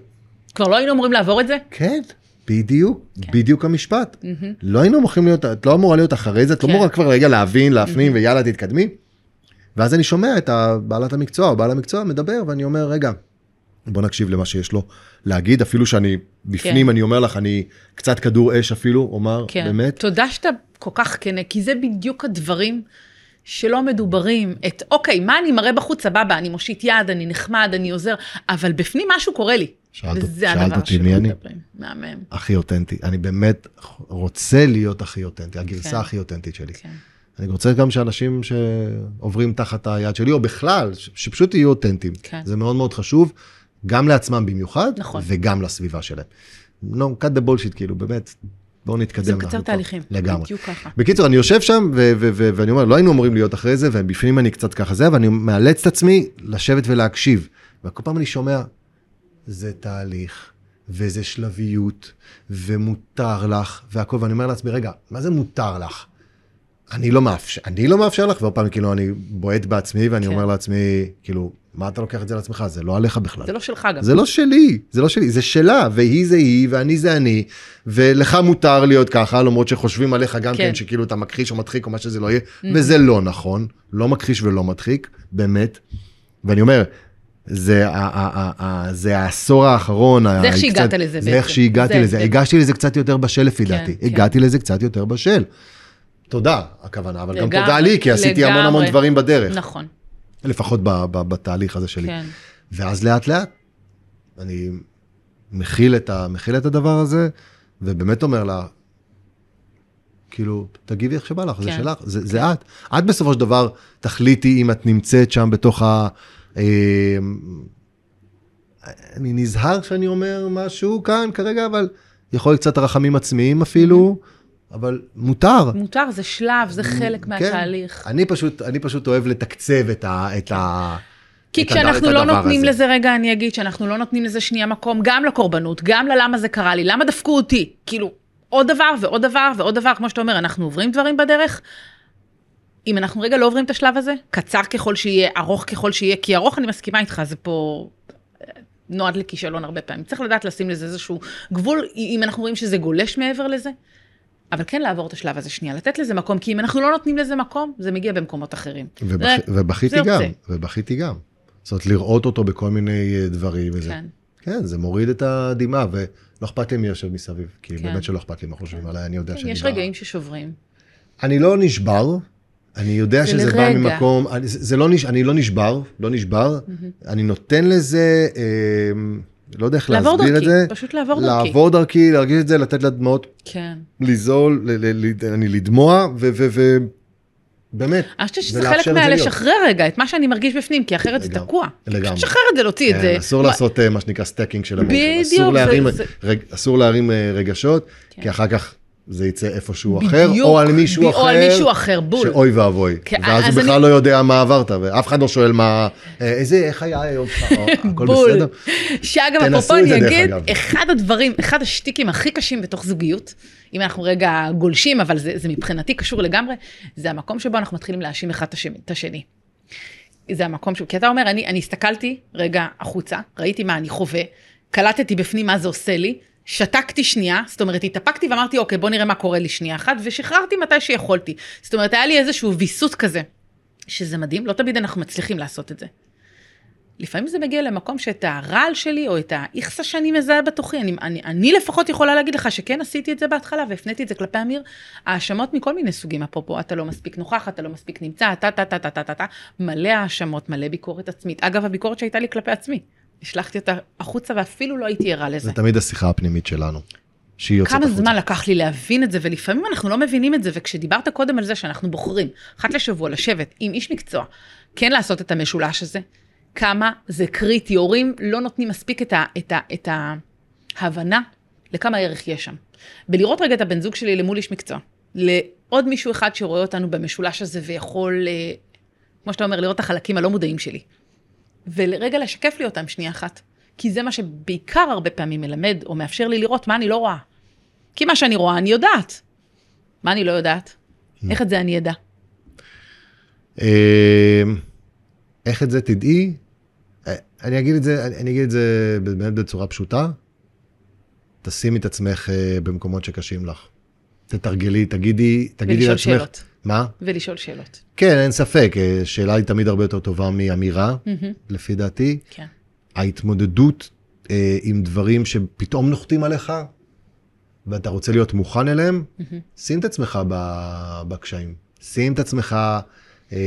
כבר לא היינו אמורים לעבור את זה? כן, בדיוק, כן. בדיוק המשפט. Mm-hmm. לא היינו אמורים להיות, את לא אמורה להיות אחרי זה, את לא כן. לא אמורה כבר רגע להבין, להפנים, mm-hmm. ויאללה, תתקדמי. ואז אני שומע את בעלת המקצוע, או בעל המקצוע מדבר, ואני אומר, רגע, בוא נקשיב למה שיש לו להגיד, אפילו שאני בפנים, כן. אני אומר לך, אני קצת כדור אש אפילו, אומר, כן. באמת. תודה שאתה כל כך כנה, כי זה בדיוק הדברים שלא מדוברים. את, אוקיי, מה אני מראה בחוץ, סבבה, אני מושיט יד, אני נחמד, אני עוזר, אבל בפנים משהו קורה לי. שאלת, שאלת אותי מי אני? מהמם. הכי אותנטי. אני באמת רוצה להיות הכי אותנטי, הגרסה כן. הכי אותנטית שלי. כן. אני רוצה גם שאנשים שעוברים תחת היד שלי, או בכלל, שפשוט יהיו אותנטיים. כן. זה מאוד מאוד חשוב. גם לעצמם במיוחד, נכון. וגם לסביבה שלהם. No, cut the bullshit, כאילו, באמת, בואו נתקדם. זה מקצר תהליכים, לגמרי. בדיוק ככה. בקיצור, אני יושב שם, ו- ו- ו- ואני אומר, לא היינו אמורים להיות אחרי זה, ובפנים אני קצת ככה זה, ואני מאלץ את עצמי לשבת ולהקשיב. וכל פעם אני שומע, זה תהליך, וזה שלביות, ומותר לך, והכל, ואני אומר לעצמי, רגע, מה זה מותר לך? אני לא מאפשר, אני לא מאפשר לך, ועוד פעם, כאילו, אני בועט בעצמי, ואני כן. אומר לעצמי, כאילו, מה אתה לוקח את זה לעצמך? זה לא עליך בכלל. זה לא שלך גם. זה לא שלי, זה לא שלי, זה שלה, והיא זה היא, ואני זה אני, ולך מותר להיות ככה, למרות שחושבים עליך גם כן, כן שכאילו אתה מכחיש או מדחיק או מה שזה לא יהיה, mm-hmm. וזה לא נכון, לא מכחיש ולא מדחיק, באמת. ואני אומר, זה, ה- ה- ה- זה העשור האחרון. זה איך שהגעת לזה זה איך בעצם. שהגעתי זה לזה. הגשתי לזה קצת יותר בשל לפי דעתי. כן. הגעתי לזה קצת יותר בשל. תודה, הכוונה, אבל גם לגמרי, תודה לי, כי עשיתי המון המון לגמרי. דברים בדרך. נכון, לפחות ב- ב- בתהליך הזה שלי. כן. ואז לאט לאט אני מכיל את, ה, מכיל את הדבר הזה, ובאמת אומר לה, כאילו, תגיבי איך שבא לך, זה כן. שלך, זה, זה את. את בסופו של דבר תחליטי אם את נמצאת שם בתוך ה... אה, אני נזהר שאני אומר משהו כאן כרגע, אבל יכול להיות קצת רחמים עצמיים אפילו, אבל מותר. מותר, זה שלב, זה חלק כן. מהתהליך. אני פשוט, אני פשוט אוהב לתקצב את ה... את ה כי כשאנחנו לא נותנים הזה. לזה, רגע, אני אגיד שאנחנו לא נותנים לזה שנייה מקום, גם לקורבנות, גם ללמה זה קרה לי, למה דפקו אותי. כאילו, עוד דבר ועוד דבר ועוד דבר, כמו שאתה אומר, אנחנו עוברים דברים בדרך. אם אנחנו רגע לא עוברים את השלב הזה, קצר ככל שיהיה, ארוך ככל שיהיה, כי ארוך אני מסכימה איתך, זה פה אה, נועד לכישלון הרבה פעמים. צריך לדעת לשים לזה איזשהו גבול, אם אנחנו רואים שזה גולש מעבר לזה. אבל כן לעבור את השלב הזה שנייה, לתת לזה מקום, כי אם אנחנו לא נותנים לזה מקום, זה מגיע במקומות אחרים. זה- ובכיתי גם. ובכיתי גם. זאת אומרת, לראות אותו בכל מיני אה, דברים וזה. כן. כן, זה מוריד את הדמעה, ולא אכפת לי מי יושב מסביב, כי כן. באמת שלא אכפת לי מה חושבים עליי, אני יודע כן, שאני... יש ב- רגעים ששוברים. אני לא נשבר, אני יודע זה שזה בא לרגע. ממקום, אני, זה זה לא, נש... אני לא נשבר, לא נשבר, אני נותן לזה, אה, לא יודע איך לעבור להסביר את דרכי, זה, פשוט לעבור דרכי. לעבור דרכי, להרגיש את זה, לתת לדמעות כן. לזול, ל- ל- ל- אני לדמוע, ובאמת, אני חושבת שזה חלק את זה. מהלשחרר רגע את מה שאני מרגיש בפנים, כי אחרת זה תקוע. לגמרי. פשוט לשחרר את זה, להוציא את זה. כן, אסור מה- לעשות אה, מה שנקרא stacking של אמוציות. בדיוק, אסור זה- להרים, זה- אסור אה, רגשות, כן. כי אחר כך זה יצא איפשהו אחר, בדיוק, או על מישהו ב- אחר. או על מישהו אחר, בול. שאוי ואבוי. כן, ואז הוא בכלל אני- לא יודע מה עברת, ואף אחד לא שואל מה, אה, איזה, איך היה היום שלך, או, הכל *laughs* בול. בסדר. שאגב, אפרופו אני אגיד. אחד הדברים, אחד השטיקים הכי קשים בתוך זוגיות, אם אנחנו רגע גולשים, אבל זה, זה מבחינתי קשור לגמרי, זה המקום שבו אנחנו מתחילים להאשים אחד את השני. זה המקום ש... כי אתה אומר, אני, אני הסתכלתי רגע החוצה, ראיתי מה אני חווה, קלטתי בפנים מה זה עושה לי, שתקתי שנייה, זאת אומרת, התאפקתי ואמרתי, אוקיי, בוא נראה מה קורה לי שנייה אחת, ושחררתי מתי שיכולתי. זאת אומרת, היה לי איזשהו ויסות כזה, שזה מדהים, לא תמיד אנחנו מצליחים לעשות את זה. לפעמים זה מגיע למקום שאת הרעל שלי, או את האיכסה שאני מזהה בתוכי, אני, אני, אני לפחות יכולה להגיד לך שכן עשיתי את זה בהתחלה, והפניתי את זה כלפי אמיר, האשמות מכל מיני סוגים, אפרופו, אתה לא מספיק נוכח, אתה לא מספיק נמצא, טה טה טה טה טה טה, מלא האשמות, מלא ביקורת עצמית. אגב, הביקורת שהייתה לי כלפי עצמי, השלכתי אותה החוצה ואפילו לא הייתי ערה לזה. זה תמיד השיחה הפנימית שלנו, שהיא יוצאת כמה החוצה. זמן לקח לי להבין את זה, ולפעמים אנחנו לא מבינים את זה, וכשדיברת קודם על זה שאנחנו בוחרים, אחת לשבוע לשבת עם איש מקצוע, כן לעשות את המשולש הזה, כמה זה קריטי, הורים לא נותנים מספיק את, ה, את, ה, את ההבנה לכמה ערך יש שם. בלראות רגע את הבן זוג שלי למול איש מקצוע, לעוד מישהו אחד שרואה אותנו במשולש הזה ויכול, אה, כמו שאתה אומר, לראות את החלקים הלא מודעים שלי. ולרגע לשקף לי אותם שנייה אחת. כי זה מה שבעיקר הרבה פעמים מלמד, או מאפשר לי לראות מה אני לא רואה. כי מה שאני רואה, אני יודעת. מה אני לא יודעת? איך את זה אני אדע? אה, איך את זה תדעי? אה, אני אגיד את זה, אני אגיד את זה באמת בצורה פשוטה. תשימי את עצמך אה, במקומות שקשים לך. תתרגלי, תגידי, תגידי ולשאול לעצמך. שאלות. מה? ולשאול שאלות. כן, אין ספק, אה, שאלה היא תמיד הרבה יותר טובה מאמירה, לפי דעתי. כן. ההתמודדות אה, עם דברים שפתאום נוחתים עליך, ואתה רוצה להיות מוכן אליהם, שים את עצמך בקשיים. שים את עצמך אה,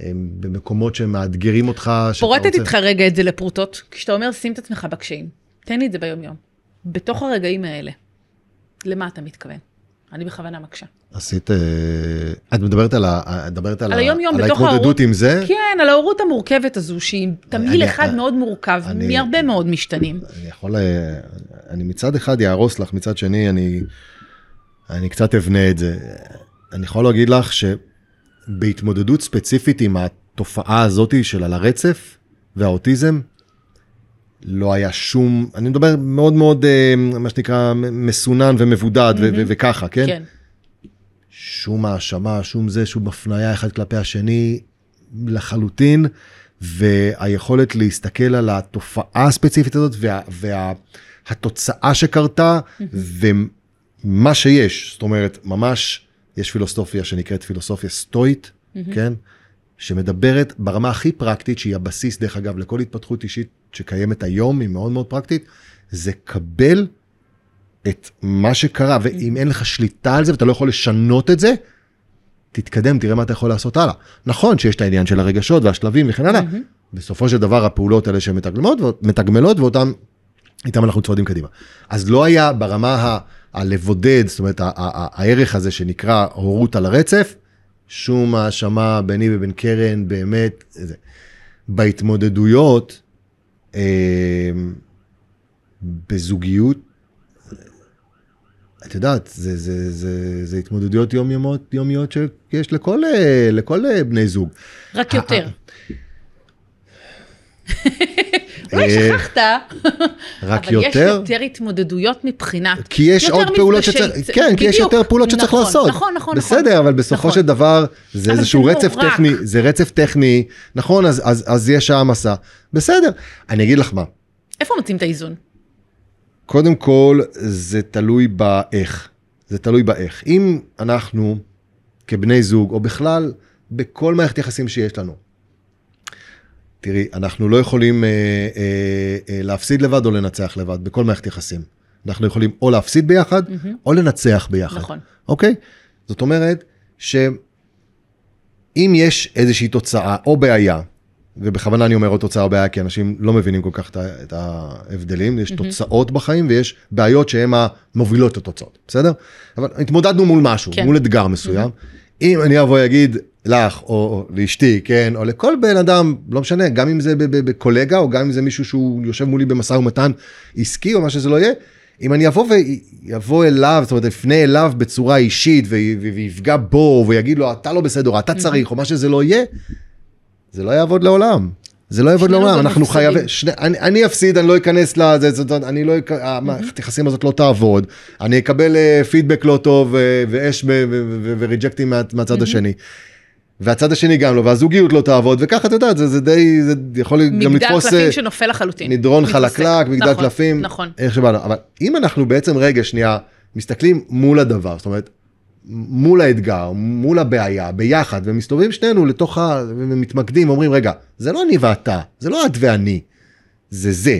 אה, במקומות שמאתגרים אותך. פורטת רוצה- איתך רגע את זה לפרוטות, כשאתה אומר שים את עצמך בקשיים. תן לי את זה ביום-יום. בתוך הרגעים האלה, למה אתה מתכוון? אני בכוונה מקשה. עשית, אה, את מדברת על, ה, את מדברת על, על היום-יום, על בתוך ההתמודדות ההורות. עם זה? כן, על ההורות המורכבת הזו, שהיא תמהיל אחד אני- מאוד מורכב, מהרבה מאוד משתנים. אני יכול, אה, אני מצד אחד יהרוס לך, מצד שני אני, אני קצת אבנה את זה. אני יכול להגיד לך שבהתמודדות ספציפית עם התופעה הזאת של על הרצף והאוטיזם, לא היה שום, אני מדבר מאוד מאוד, אה, מה שנקרא, מסונן ומבודד ו- ו- וככה, כן? כן. שום האשמה, שום זה, שום הפניה אחד כלפי השני לחלוטין, והיכולת להסתכל על התופעה הספציפית הזאת והתוצאה שקרתה, ומה שיש, זאת אומרת, ממש, יש פילוסופיה שנקראת פילוסופיה סטואית, כן? שמדברת ברמה הכי פרקטית, שהיא הבסיס, דרך אגב, לכל התפתחות אישית שקיימת היום, היא מאוד מאוד פרקטית, זה קבל את מה שקרה, ואם אין לך שליטה על זה ואתה לא יכול לשנות את זה, תתקדם, תראה מה אתה יכול לעשות הלאה. נכון שיש את העניין של הרגשות והשלבים וכן הלאה, בסופו של דבר הפעולות האלה שהן מתגמלות, מתגמלות ואותן, איתן אנחנו צועדים קדימה. אז לא היה ברמה ה... הלבודד, זאת אומרת, הערך הזה שנקרא הורות על הרצף, שום האשמה ביני ובין קרן, באמת, זה. בהתמודדויות, בזוגיות, את יודעת, זה, זה, זה, זה התמודדויות יומיומיות, יומיות שיש לכל, אה, לכל אה, בני זוג. רק יותר. אולי שכחת, רק יותר? אבל יש יותר התמודדויות מבחינת, כי יש עוד פעולות שצריך, כן, כי יש יותר פעולות שצריך נכון, לעשות. נכון, נכון, בסדר, נכון. אבל בסופו נכון. של דבר, זה איזשהו רצף. טכני, זה רצף טכני, נכון, אז- אז אז יש העמסה. בסדר, אני אגיד לך מה, איפה מוצאים את האיזון? קודם כל, זה תלוי באיך. זה תלוי באיך. אם אנחנו, כבני זוג, או בכלל, בכל מערכת יחסים שיש לנו, תראי, אנחנו לא יכולים אה, אה, אה, להפסיד לבד או לנצח לבד, בכל מערכת יחסים. אנחנו יכולים או להפסיד ביחד, או לנצח ביחד. נכון. אוקיי? זאת אומרת, שאם יש איזושהי תוצאה או בעיה, ובכוונה אני אומר עוד תוצאה או בעיה, כי אנשים לא מבינים כל כך את ההבדלים, יש תוצאות בחיים ויש בעיות שהן המובילות לתוצאות, בסדר? אבל התמודדנו מול משהו, כן. מול אתגר מסוים. אם אני אבוא ואגיד לך, או, או לאשתי, כן, או לכל בן אדם, לא משנה, גם אם זה בקולגה, או גם אם זה מישהו שהוא יושב מולי במשא ומתן עסקי, או מה שזה לא יהיה, אם אני אבוא ויבוא אליו, זאת אומרת, אפנה אליו בצורה אישית, ויפגע בו, ויגיד לו, אתה לא בסדר, או אתה צריך, או מה שזה לא יהיה, זה לא יעבוד לעולם. זה לא יעבוד לעולם, גם אנחנו. חייבים, שני, אני, אני אפסיד, אני לא אכנס לזה, זאת אומרת, אני לא, המערכת היחסים הזאת לא תעבוד, אני אקבל אה, פידבק לא טוב אה, ואש וריג'קטים מה- מהצד השני. והצד השני גם לא, והזוגיות לא תעבוד, וככה אתה יודע, זה, זה די, זה יכול גם מגדל לתפוס אה, קלפים שנופל לחלוטין. מדרון. חלקלק, מגדל נכון, קלפים, נכון. איך שבאנו, אבל אם אנחנו בעצם רגע שנייה מסתכלים מול הדבר, זאת אומרת, מול האתגר, מול הבעיה, ביחד, ומסתובבים שנינו לתוך ה... ומתמקדים, אומרים, רגע, זה לא אני ואתה, זה לא את ואני, זה זה.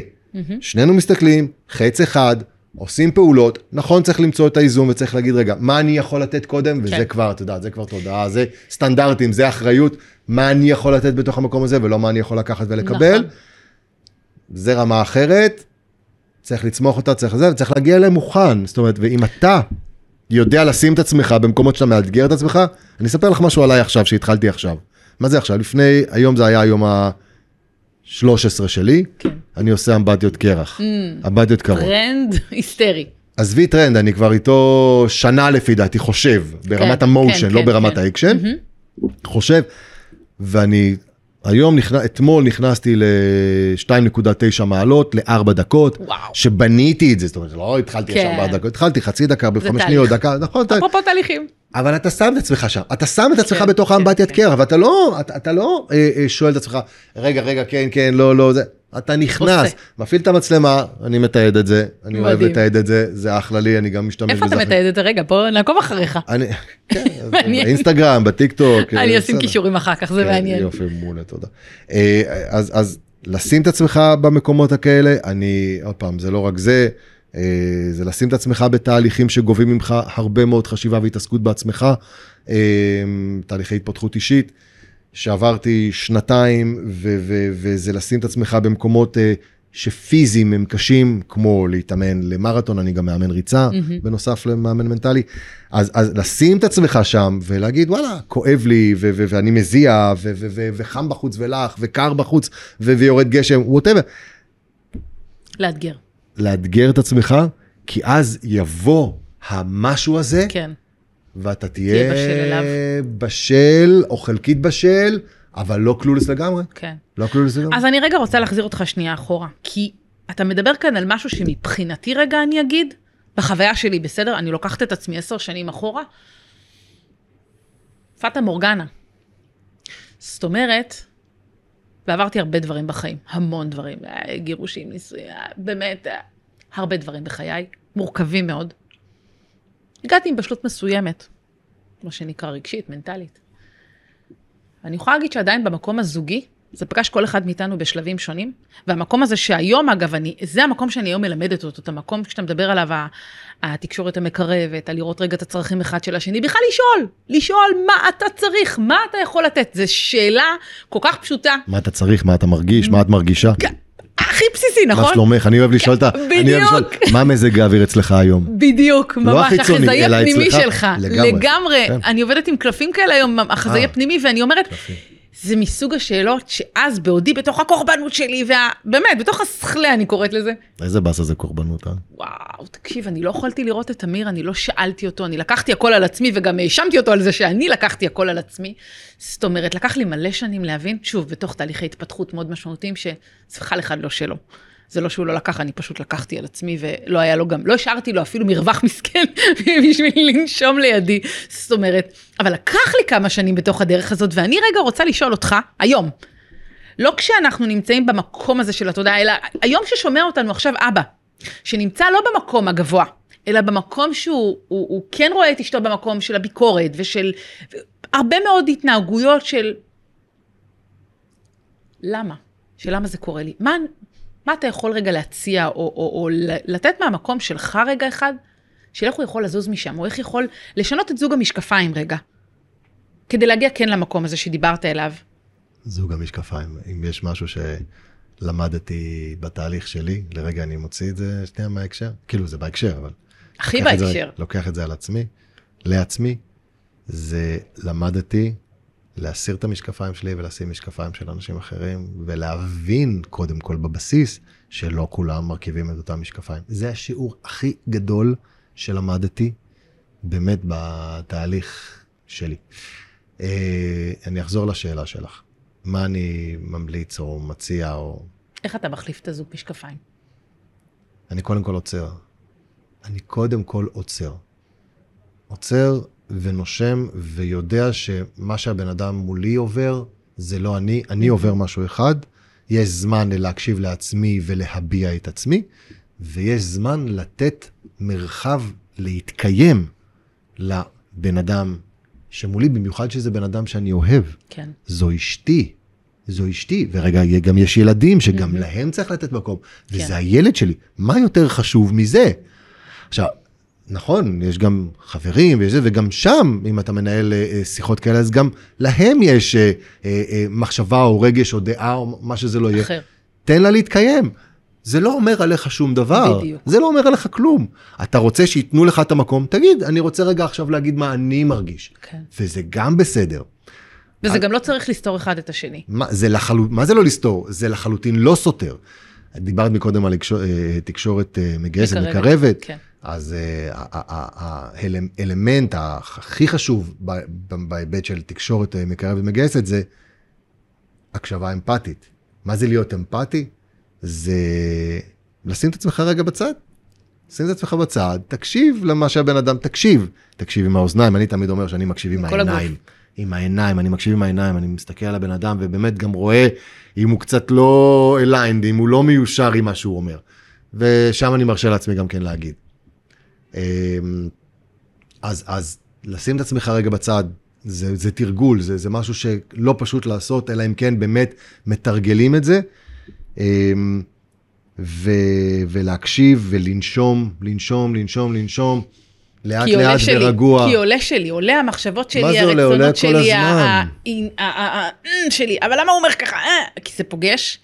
שנינו מסתכלים, חץ אחד, עושים פעולות, נכון צריך למצוא את האיזון וצריך להגיד, רגע, מה אני יכול לתת קודם, וזה כן. כבר, אתה יודע, זה כבר תודעה, זה סטנדרטים, זה אחריות, מה אני יכול לתת בתוך המקום הזה, ולא מה אני יכול לקחת ולקבל. נכון. זה רמה אחרת, צריך לצמוח אותה, צריך לזה, וצריך להגיע אליהם מוכן. זאת אומרת, ואם אתה יודע לשים את עצמך במקומות שאתה מאתגר את עצמך, אני אספר לך משהו עליי עכשיו, שהתחלתי עכשיו. מה זה עכשיו? לפני, היום זה היה היום ה-13 שלי, כן. אני עושה אמבטיות קרח, אמבטיות קרות. טרנד היסטרי. עזבי טרנד, אני כבר איתו שנה לפי דעתי חושב, ברמת כן, ה motion, כן, לא כן, ברמת כן. האקשן, חושב, ואני היום, נכנס, אתמול נכנסתי ל-2.9 מעלות ל-4 דקות, וואו. שבניתי את זה, זאת אומרת, לא התחלתי כן. ישר 4 דקות, התחלתי חצי דקה, בחמש. שניות, דקה, נכון, אפרופו תהליכים. אבל אתה שם את עצמך שם, אתה שם את עצמך כן, בתוך כן, האמבטיית כן. קרח, ואתה לא, אתה, אתה לא אה, אה, שואל את עצמך, רגע, רגע, כן, כן, לא, לא, זה, אתה נכנס, עושה. מפעיל את המצלמה, אני מתעד את זה, אני אוהב מדהים. לתעד את זה, זה אחלה לי, אני גם משתמש איפה אתה בזה. מתעד את זה? רגע, בוא נעקוב אחריך. אני, *laughs* כן. באינסטגרם, בטיק טוק. אני אה, אשים. קישורים אחר כך, זה כן, מעניין. יופי, מעולה, תודה. אה, אז, לשים את עצמך במקומות הכאלה, אני, עוד פעם, זה לא רק זה, זה לשים את עצמך בתהליכים שגובים ממך הרבה מאוד חשיבה והתעסקות בעצמך, אה, תהליכי התפתחות אישית, שעברתי שנתיים, ו- ו- וזה לשים את עצמך במקומות אה, שפיזיים הם קשים, כמו להתאמן למרתון, אני גם מאמן ריצה, בנוסף למאמן מנטלי. אז, אז לשים את עצמך שם ולהגיד, וואלה, כואב לי, ו- ו- ואני מזיע, ו- ו- ו- וחם בחוץ ולח, וקר בחוץ, ו- ויורד גשם, ווטאבר. לאתגר. לאתגר את עצמך, כי אז יבוא המשהו הזה, כן. ואתה תהיה תהיה בשל. בשל, או חלקית בשל, אבל לא קלולס לגמרי. כן. לא קלולס לגמרי. אז אני רגע רוצה להחזיר אותך שנייה אחורה, כי אתה מדבר כאן על משהו שמבחינתי רגע אני אגיד, בחוויה שלי, בסדר? אני לוקחת את עצמי עשר שנים אחורה, פאטה מורגנה. זאת אומרת, ועברתי הרבה דברים בחיים, המון דברים, אה, גירושים, נישואים, אה, באמת, אה, הרבה דברים בחיי, מורכבים מאוד. הגעתי עם בשלות מסוימת, מה שנקרא רגשית, מנטלית. אני יכולה להגיד שעדיין במקום הזוגי, זה פגש כל אחד מאיתנו בשלבים שונים, והמקום הזה שהיום, אגב, אני, זה המקום שאני היום מלמדת אותו, את המקום שאתה מדבר עליו, התקשורת המקרבת, על לראות רגע את הצרכים אחד של השני, בכלל לשאול, לשאול מה אתה צריך, מה אתה יכול לתת, זו שאלה כל כך פשוטה. מה אתה צריך, מה אתה מרגיש, מה את מרגישה. כן, הכי בסיסי, נכון? מה שלומך? אני אוהב לשאול את ה... לשאול, מה מזג האוויר אצלך היום? בדיוק, לא ממש, החיצוני, החזאי הפנימי. שלך. לגמרי, לגמרי. כן. אני עובדת עם קלפים כאלה היום, החזאי אה. הפנימי, ואני אומרת. זה מסוג השאלות שאז בעודי בתוך הקורבנות שלי, ובאמת, בתוך השכלה אני קוראת לזה. איזה באסה זה קורבנות, אה? וואו, תקשיב, אני לא יכולתי לראות את אמיר, אני לא שאלתי אותו, אני לקחתי הכל על עצמי, וגם האשמתי אותו על זה שאני לקחתי הכל על עצמי. זאת אומרת, לקח לי מלא שנים להבין, שוב, בתוך תהליכי התפתחות מאוד משמעותיים, שזה בכלל אחד לא שלו. זה לא שהוא לא לקח, אני פשוט לקחתי על עצמי, ולא היה לו גם, לא השארתי לו אפילו מרווח מסכן *laughs* בשביל לנשום לידי. זאת אומרת, אבל לקח לי כמה שנים בתוך הדרך הזאת, ואני רגע רוצה לשאול אותך, היום, לא כשאנחנו נמצאים במקום הזה של התודעה, אלא היום ששומע אותנו עכשיו אבא, שנמצא לא במקום הגבוה, אלא במקום שהוא הוא, הוא כן רואה את אשתו במקום של הביקורת ושל הרבה מאוד התנהגויות של למה? של למה זה קורה לי? מה, מה אתה יכול רגע להציע או, או, או לתת מהמקום שלך רגע אחד, של איך הוא יכול לזוז משם, או איך יכול לשנות את זוג המשקפיים רגע, כדי להגיע כן למקום הזה שדיברת אליו. זוג המשקפיים. אם יש משהו שלמדתי בתהליך שלי, לרגע אני מוציא את זה שנייה מההקשר. כאילו, זה בהקשר, אבל... הכי לוקח את זה- בהקשר. לוקח את זה על עצמי, לעצמי, זה למדתי להסיר את המשקפיים שלי ולשים משקפיים של אנשים אחרים, ולהבין קודם כל בבסיס שלא כולם מרכיבים את אותם משקפיים. זה השיעור הכי גדול שלמדתי באמת בתהליך שלי. אה, אני אחזור לשאלה שלך. מה אני ממליץ או מציע או... איך אתה מחליף את הזוג משקפיים? אני קודם כל עוצר. אני קודם כל עוצר. עוצר ונושם ויודע שמה שהבן אדם מולי עובר, זה לא אני, אני עובר משהו אחד. יש זמן להקשיב לעצמי ולהביע את עצמי, ויש זמן לתת מרחב להתקיים לבן אדם שמולי, במיוחד שזה בן אדם שאני אוהב. כן. זו אשתי, זו אשתי, ורגע, גם יש ילדים שגם להם צריך לתת מקום, וזה כן. הילד שלי, מה יותר חשוב מזה? עכשיו, נכון, יש גם חברים וזה, וגם שם, אם אתה מנהל אה, אה, שיחות כאלה, אז גם להם יש אה, מחשבה או רגש או דעה או מה שזה לא יהיה. אחר. תן לה להתקיים. זה לא אומר עליך שום דבר. בדיוק. זה לא אומר עליך כלום. אתה רוצה שייתנו לך את המקום, תגיד, אני רוצה רגע עכשיו להגיד מה אני מרגיש. כן. וזה גם בסדר. וזה גם לא צריך לסתור אחד את השני. מה זה, לחלו... מה זה לא לסתור? זה לחלוטין לא סותר. דיברת מקודם על תקשורת מגייסת, מקרבת, מקרבת, כן. אז אה, האלמנט הכי חשוב בהיבט של תקשורת אה, מקרבת מגייסת זה הקשבה אמפתית. מה זה להיות אמפתי? זה לשים את עצמך רגע בצד. שים את עצמך בצד, תקשיב למה שהבן אדם, תקשיב. תקשיב עם האוזניים, אני תמיד אומר שאני מקשיב עם הגוף. העיניים. עם העיניים, אני מקשיב עם העיניים, אני מסתכל על הבן אדם ובאמת גם רואה אם הוא קצת לא aligned, אם הוא לא מיושר עם מה שהוא אומר. ושם אני מרשה לעצמי גם כן להגיד. אמ, אז, אז לשים את עצמך רגע בצד, זה, זה תרגול, זה, זה משהו שלא פשוט לעשות, אלא אם כן באמת מתרגלים את זה. אמ, ו, ולהקשיב ולנשום, לנשום, לנשום, לנשום, לאט לאט שלי, ורגוע. כי עולה שלי, עולה המחשבות שלי, מה זה עולה? עולה הרצונות כל שלי, ה- הזמן. ה- ה- ה- ה- שלי, אבל למה הוא אומר ככה? אה, כי זה פוגש.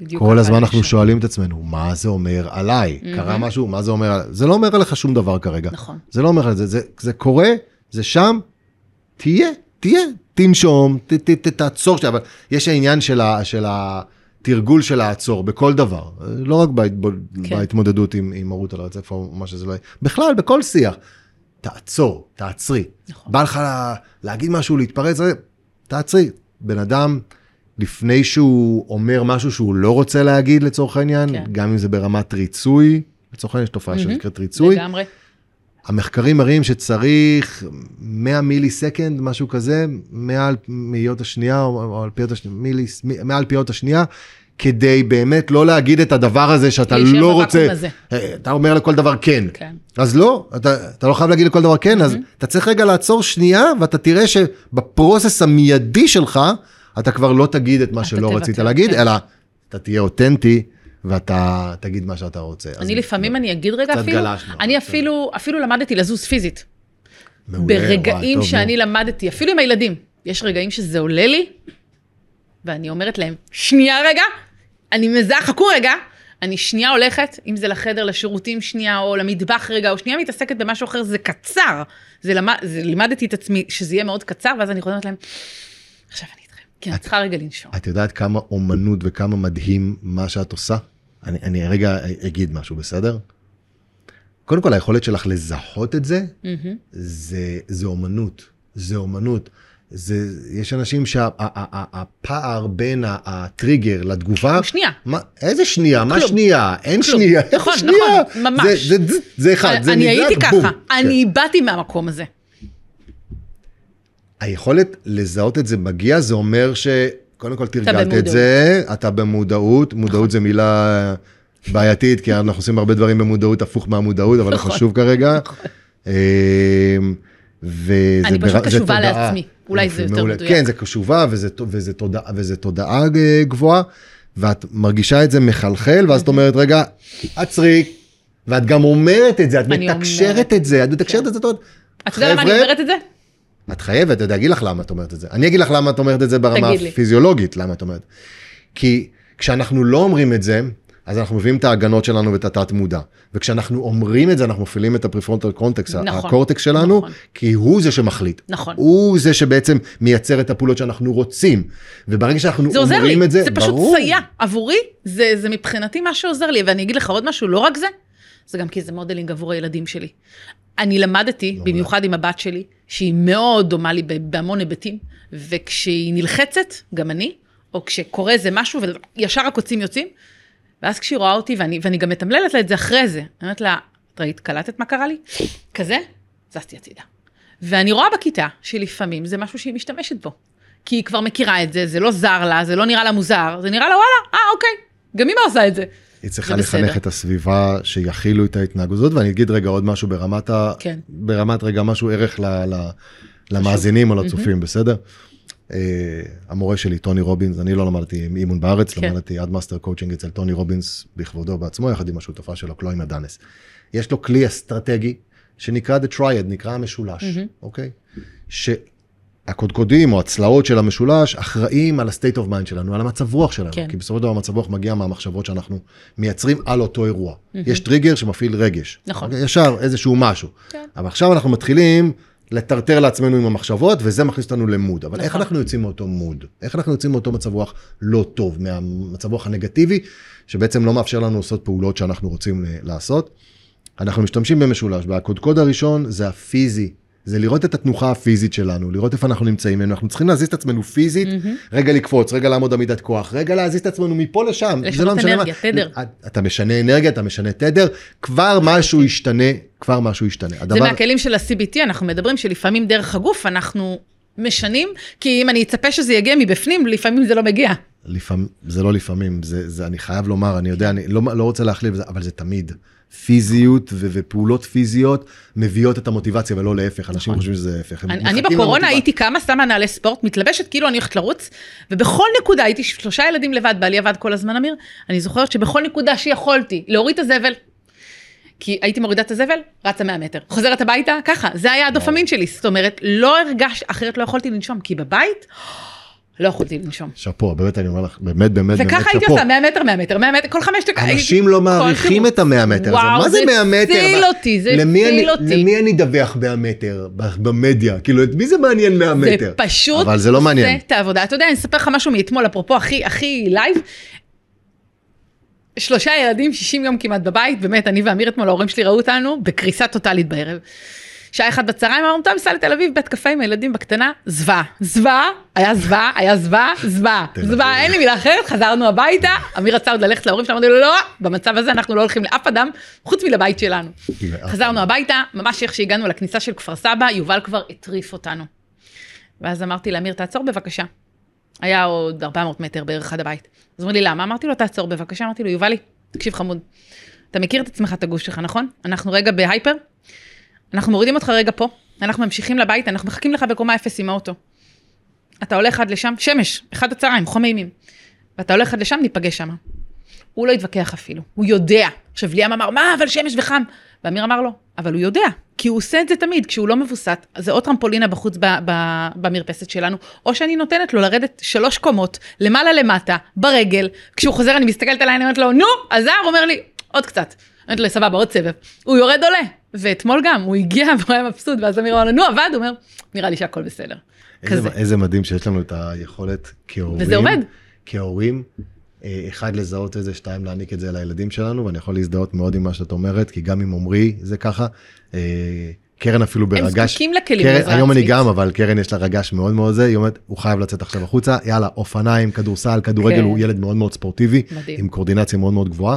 בדיוק כל הזמן אנחנו שם. שואלים את עצמנו, מה זה אומר עליי? קרה משהו? מה זה אומר עליי? זה לא אומר עליך שום דבר כרגע. נכון. זה לא אומר על זה, זה, זה קורה, זה שם, תהיה, תהיה, תנשום, ת, ת, ת, תעצור אבל יש העניין של, ה, של התרגול של העצור בכל דבר, לא רק בהת, כן. בהתמודדות עם, עם מרות על הרצף או מה שזה לא יהיה, בכלל, בכל שיח. תעצור, תעצרי. נכון. בא לך לה, להגיד משהו, להתפרץ, תעצרי. בן אדם, לפני שהוא אומר משהו שהוא לא רוצה להגיד לצורך העניין, כן. גם אם זה ברמת ריצוי, לצורך העניין יש תופעה שנקראת ריצוי, לגמרי. המחקרים מראים שצריך 100 מילי סקנד, משהו כזה, מעל מאיות השנייה, או, על פיות השנייה, מילי, מעל פיות השנייה, כדי באמת לא להגיד את הדבר הזה שאתה לא רוצה, הזה. אה, אתה אומר לכל דבר כן. כן. אז לא, אתה, אתה לא חייב להגיד לכל דבר כן, אז אתה צריך רגע לעצור שנייה, ואתה תראה שבפרוסס המיידי שלך, אתה כבר לא תגיד את מה שלא רצית להגיד, כן. אלא אתה תהיה אותנטי, ואתה תגיד מה שאתה רוצה. אני לפעמים, אני אגיד רגע אפילו, אני. אפילו, אפילו למדתי לזוז פיזית. מעולה, ברגעים שאני. למדתי, אפילו עם הילדים, יש רגעים שזה עולה לי, ואני אומרת להם, שנייה רגע, אני מזהה, חכו רגע, אני שנייה הולכת, אם זה לחדר, לשירותים שנייה, או למטבח רגע, או שנייה מתעסקת במשהו אחר, זה קצר. זה, למד, זה לימדתי את עצמי שזה יהיה מאוד קצר, ואז אני חוזרת להם, עכשיו אני כי אני צריכה רגע לנשום. את יודעת כמה אומנות וכמה מדהים מה שאת עושה? אני, אני רגע אגיד משהו, בסדר? קודם כל, היכולת שלך לזהות את זה, מהמם. זה, זה אומנות. זה אומנות. זה, יש אנשים שהפער בין הטריגר לתגובה... שנייה. מה, איזה שנייה? מה כלום. שנייה? אין כלום. שנייה. נכון, *laughs* שנייה? נכון, ממש. זה, זה, זה, זה אחד, זה אני נדלק, הייתי בום. ככה, כן. אני באתי מהמקום הזה. היכולת לזהות את זה מגיע, זה אומר שקודם כל תרגלת את. זה, אתה במודעות, מודעות זה מילה בעייתית, כי אנחנו עושים הרבה דברים במודעות, הפוך מהמודעות, אבל לא נכון. חשוב כרגע. נכון. אמ, וזה אני פשוט זה קשובה. לעצמי. אולי זה יותר. מדויק. כן, זה קשובה וזה, וזה, תודעה, אה, גבוהה, ואת מרגישה את זה מחלחל, ואז את אומרת, רגע, עצרי, ואת גם אומרת את זה, את מתקשרת. את זה, את מתקשרת את זה, את אומרת, אתה יודע למה אני אומרת את זה? את חייבת, אני אגיד לך למה את אומרת את זה. אני אגיד לך למה את אומרת את זה ברמה לי. הפיזיולוגית, למה את אומרת. כי כשאנחנו לא אומרים את זה, אז אנחנו מביאים את ההגנות שלנו ואת התת מודע. וכשאנחנו אומרים את זה, אנחנו מפעילים את ה prefrontal cortex, נכון, ה cortex שלנו, נכון. כי הוא זה שמחליט. נכון. הוא זה שבעצם מייצר את הפעולות שאנחנו רוצים. וברגע שאנחנו זה עוזר לי, אומרים את זה, זה פשוט ברור. סייע. עבורי, זה, זה מבחינתי מה שעוזר לי, ואני אגיד לך עוד משהו, לא רק זה, זה גם כי זה modeling עבור הילדים שלי. אני למדתי, מעולה. במיוחד עם הבת שלי, שהיא מאוד דומה לי בהמון היבטים, וכשהיא נלחצת, גם אני, או כשקורה איזה משהו, וישר הקוצים יוצאים, ואז כשהיא רואה אותי, ואני, ואני גם מתמללת לה את זה אחרי זה, אני אומרת לה, את ראית, קלטת מה קרה לי? כזה, זזתי הצידה. ואני רואה בכיתה שלפעמים זה משהו שהיא משתמשת בו. כי היא כבר מכירה את זה, זה לא זר לה, זה לא נראה לה מוזר, זה נראה לה וואלה, אה אוקיי, גם אמא עושה את זה. היא צריכה לחנך. את הסביבה שיכילו את ההתנהגות הזאת, ואני אגיד רגע עוד משהו ברמת ה... כן. ברמת רגע משהו ערך ל... ל... למאזינים או לצופים, בסדר? אה, המורה שלי, טוני רובינס, אני לא למדתי אימון בארץ, כן. למדתי עד master coaching אצל טוני רובינס בכבודו בעצמו, יחד עם השותפה שלו, קלואי מדאנס. יש לו כלי אסטרטגי שנקרא The Triad, נקרא המשולש, אוקיי? שהקודקודים או הצלעות של המשולש אחראים על ה-state of mind שלנו, על המצב רוח שלנו. כן. כי בסופו של דבר המצב רוח מגיע מהמחשבות שאנחנו מייצרים על אותו אירוע. יש טריגר שמפעיל רגש. נכון. אוקיי? ישר איזשהו משהו. כן. אבל עכשיו אנחנו מתחילים לטרטר לעצמנו עם המחשבות, וזה מכניס אותנו למוד. אבל איך נכון. אנחנו יוצאים מאותו מוד? איך אנחנו יוצאים מאותו מצב רוח לא טוב, מהמצב רוח הנגטיבי, שבעצם לא מאפשר לנו לעשות פעולות שאנחנו רוצים אה, לעשות? אנחנו משתמשים במשולש, והקודקוד הראשון זה הפיזי. זה לראות את התנוחה הפיזית שלנו, לראות איפה אנחנו נמצאים, אנחנו צריכים להזיז את עצמנו פיזית, רגע לקפוץ, רגע לעמוד עמידת כוח, רגע להזיז את עצמנו מפה לשם. זה לשנות לא אנרגיה, מה. תדר. אתה משנה אנרגיה, אתה משנה תדר, כבר משהו ישתנה, כבר משהו ישתנה. זה הדבר, מהכלים של ה-CBT, אנחנו מדברים שלפעמים דרך הגוף אנחנו משנים, כי אם אני אצפה שזה יגיע מבפנים, לפעמים זה לא מגיע. לפעמים, זה לא לפעמים, זה, זה, אני חייב לומר, אני יודע, אני לא, לא רוצה בזה, אבל זה תמיד. פיזיות ו- ופעולות פיזיות מביאות את המוטיבציה ולא להפך, אנשים חושבים שזה נכון. אני, אני בקורונה. הייתי קמה, שמה נעלי ספורט, מתלבשת כאילו אני הולכת לרוץ, ובכל נקודה, הייתי שלושה ילדים לבד, בעלי עבד כל הזמן, אמיר, אני זוכרת שבכל נקודה שיכולתי להוריד את הזבל, כי הייתי מורידה את הזבל, רצה 100 מטר. חוזרת הביתה, ככה, זה היה הדופמין שלי. זאת אומרת, לא הרגש, אחרת לא יכולתי לנשום, כי בבית, לא יכולתי לנשום. שאפו, באמת אני אומר לך, באמת באמת באמת וככה הייתי שאפו. עושה 100 מטר, 100 מטר, 100 מטר, כל חמש דקות. אנשים לא מעריכים. את המאה מטר הזה, וואו, מה זה 100 מטר? זה הציל אותי, זה הציל אותי. למי אני אדווח 100 מטר במדיה? כאילו, את מי זה מעניין 100 מטר? זה פשוט אבל זה לא מעניין. עושה את העבודה. אתה יודע, אני אספר לך משהו מאתמול, אפרופו הכי, הכי live. שלושה ילדים, 60 יום כמעט בבית, באמת, אני ואמיר אתמול, ההורים שלי ראו אותנו בקריסה טוטאלית בערב. שעה אחת בצהריים, אמרנו, טוב, ניסע לתל אביב, בית קפה עם הילדים בקטנה, זוועה. זוועה, היה זוועה, היה זוועה, זוועה. זוועה, אין לי מילה אחרת, חזרנו הביתה, אמיר רצה עוד ללכת להורים שלנו, אמרתי לו, לא, במצב הזה אנחנו לא הולכים לאף אדם, חוץ מלבית שלנו. חזרנו הביתה, ממש איך שהגענו לכניסה של כפר סבא, יובל כבר הטריף אותנו. ואז אמרתי לאמיר, תעצור בבקשה. היה עוד 400 מטר בערך עד הבית. אז אומר לי, למה? אמרתי לו, תעצור בבקשה. אמרתי לו, יובלי, תקשיב חמוד, אתה מכיר את עצמך, את הגוף שלך, נכון? אנחנו רגע בהייפר, אנחנו מורידים אותך רגע פה, אנחנו ממשיכים לבית, אנחנו מחכים לך בקומה אפס עם האוטו. אתה הולך עד לשם, שמש, אחד הצהריים, חום אימים. ואתה הולך עד לשם, ניפגש שם. הוא לא התווכח אפילו, הוא יודע. עכשיו ליאם אמר, מה, אבל שמש וחם. ואמיר אמר לו, אבל הוא יודע, כי הוא עושה את זה תמיד, כשהוא לא מבוסת, זה או טרמפולינה בחוץ ב- ב- במרפסת שלנו, או שאני נותנת לו לרדת שלוש קומות, למעלה למטה, ברגל, כשהוא חוזר אני מסתכלת עליי, אני אומרת לו, נו, הוא אומר לי, עוד קצת. אני אומרת לו, סבבה, עוד סבב. הוא יורד עולה, ואתמול גם, הוא הגיע *laughs* והוא היה מבסוט, ואז אמיר אמר לו, נו, עבד, הוא אומר, נראה לי שהכל בסדר. איזה, כזה. איזה מדהים שיש לנו את היכולת כהורים. וזה עובד. כהורים, אה, אחד לזהות את זה, שתיים להעניק את זה לילדים שלנו, ואני יכול להזדהות מאוד עם מה שאת אומרת, כי גם עם עמרי זה ככה. אה, קרן אפילו ברגש, זקוקים לכלים קרן, לעזרה היום אני עצמית. גם, אבל קרן יש לה רגש מאוד מאוד זה, היא אומרת, הוא חייב לצאת עכשיו החוצה, יאללה, אופניים, כדורסל, כדורגל, כן. הוא ילד מאוד מאוד ספורטיבי, מדהים. עם קורדינציה מאוד מאוד גבוהה,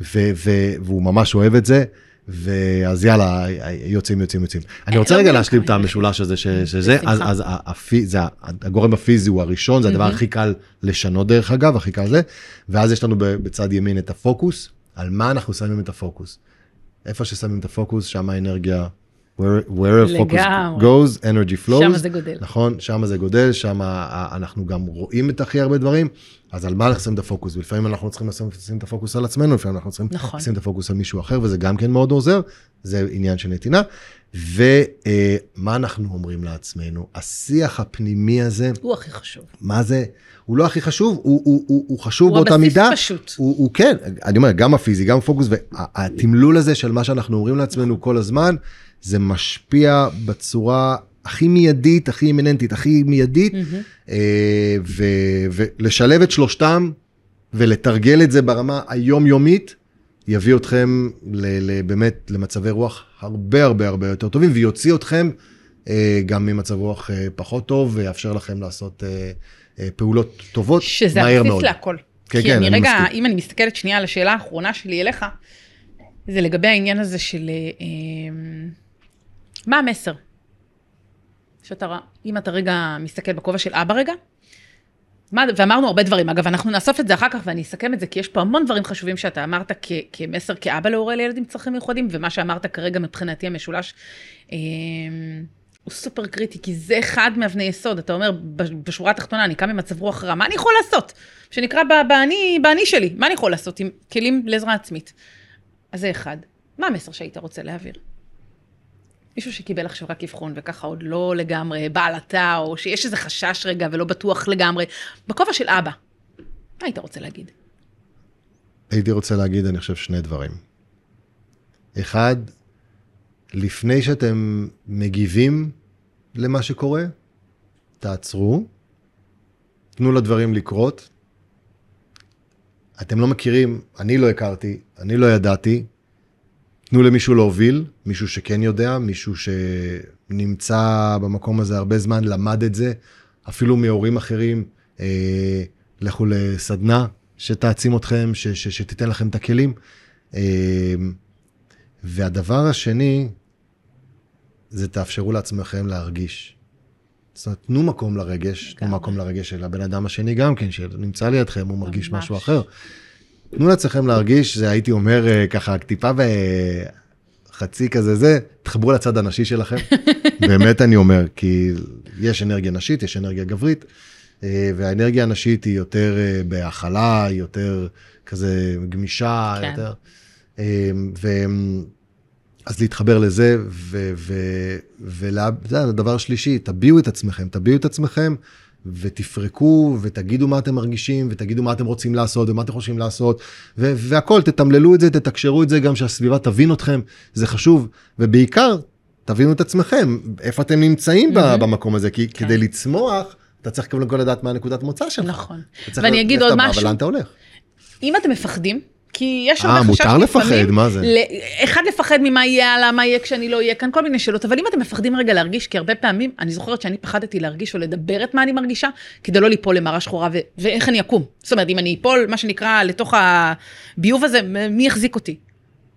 ו- ו- והוא ממש אוהב את זה. ואז יאללה, יוצאים, יוצאים, יוצאים. אני רוצה לא רגע להשלים את. המשולש הזה שזה, אז, הגורם הפיזי הוא הראשון, זה הדבר הכי קל לשנות דרך אגב, הכי קל זה, ואז יש לנו בצד ימין את הפוקוס, על מה אנחנו שמים את הפוקוס. איפה ששמים את הפוקוס, שם האנרגיה, where, a focus goes, energy flows. שמה זה גודל. נכון, שם זה גודל, שם אנחנו גם רואים את הכי הרבה דברים, אז על מה לשים את הפוקוס? ולפעמים אנחנו צריכים לשים, לשים את הפוקוס על עצמנו, לפעמים אנחנו צריכים נכון. לשים את הפוקוס על מישהו אחר, וזה גם כן מאוד עוזר, זה עניין של נתינה. ומה אנחנו אומרים לעצמנו? השיח הפנימי הזה, הוא הכי חשוב. מה זה? הוא לא הכי חשוב, הוא, הוא, הוא, הוא חשוב הוא באותה הבסיס מידה. פשוט. הוא, הוא כן, אני אומר, גם הפיזי, גם פוקוס, והתמלול הזה של מה שאנחנו אומרים לעצמנו כל הזמן, זה משפיע בצורה הכי מיידית, הכי אימננטית, הכי מיידית, ו- ולשלב את שלושתם ולתרגל את זה ברמה היומיומית, יביא אתכם ל- ל- באמת למצבי רוח הרבה הרבה הרבה יותר טובים, ויוציא אתכם אה, גם ממצב רוח אה, פחות טוב, ויאפשר לכם לעשות פעולות טובות שזה מהר הבסיס מאוד. להכל. כן, כן, אני אני רגע, מסכים. אם אני מסתכלת שנייה על השאלה האחרונה שלי אליך, זה לגבי העניין הזה של מה המסר? שאתה, אם אתה רגע מסתכל בכובע של אבא רגע, מה, ואמרנו הרבה דברים, אגב, אנחנו נאסוף את זה אחר כך ואני אסכם את זה, כי יש פה המון דברים חשובים שאתה אמרת כ- כמסר כאבא להורה לילד עם צרכים מיוחדים, ומה שאמרת כרגע מבחינתי המשולש, אה, הוא סופר קריטי, כי זה אחד מאבני יסוד. אתה אומר, בשורה התחתונה, אני קם במצב רוח רע, מה אני יכול לעשות? שנקרא באני, באני שלי, מה אני יכול לעשות עם כלים לעזרה עצמית? אז זה אחד. מה המסר שהיית רוצה להעביר? מישהו שקיבל עכשיו רק אבחון וככה עוד לא לגמרי בעלתה, או שיש איזה חשש רגע ולא בטוח לגמרי, בכובע של אבא, מה היית רוצה להגיד? הייתי רוצה להגיד, אני חושב, שני דברים. אחד, לפני שאתם מגיבים למה שקורה, תעצרו, תנו לדברים לקרות. אתם לא מכירים, אני לא הכרתי, אני לא ידעתי. תנו למישהו להוביל, מישהו שכן יודע, מישהו שנמצא במקום הזה הרבה זמן, למד את זה, אפילו מהורים אחרים. אה, לכו לסדנה שתעצים אתכם, ש, ש, שתיתן לכם את הכלים. אה, והדבר השני, זה תאפשרו לעצמכם להרגיש. זאת אומרת, תנו מקום לרגש, תנו. מקום לרגש של הבן אדם השני גם כן, שנמצא לידכם, הוא מרגיש. משהו אחר. תנו לעצמכם להרגיש, זה הייתי אומר אה, ככה, טיפה בחצי כזה זה, תחברו לצד הנשי שלכם. *laughs* באמת אני אומר, כי יש אנרגיה נשית, יש אנרגיה גברית, אה, והאנרגיה הנשית היא יותר אה, בהכלה, היא יותר כזה גמישה, כן. יותר. ו... אז להתחבר לזה, ו... ו... ולה... זה הדבר השלישי, תביעו את עצמכם, תביעו את עצמכם, ותפרקו, ותגידו מה אתם מרגישים, ותגידו מה אתם רוצים לעשות, ומה אתם חושבים לעשות, ו... והכל, תתמללו את זה, תתקשרו את זה, גם שהסביבה תבין אתכם, זה חשוב, ובעיקר, תבינו את עצמכם, איפה אתם נמצאים mm-hmm. במקום הזה, כי כן. כדי לצמוח, אתה צריך קודם כל לדעת מה הנקודת מוצא שלך. נכון. ואני אגיד עוד משהו. ולאן אתה הולך. אם אתם מפחדים, כי יש אה, הרבה חשש מותר לפחד, מה זה? אחד לפחד ממה יהיה הלאה, מה יהיה כשאני לא אהיה כאן, כל מיני שאלות, אבל אם אתם מפחדים רגע להרגיש, כי הרבה פעמים, אני זוכרת שאני פחדתי להרגיש או לדבר את מה אני מרגישה, כדי לא ליפול למראה שחורה, ו- ואיך אני אקום. זאת אומרת, אם אני אפול, מה שנקרא, לתוך הביוב הזה, מי יחזיק אותי?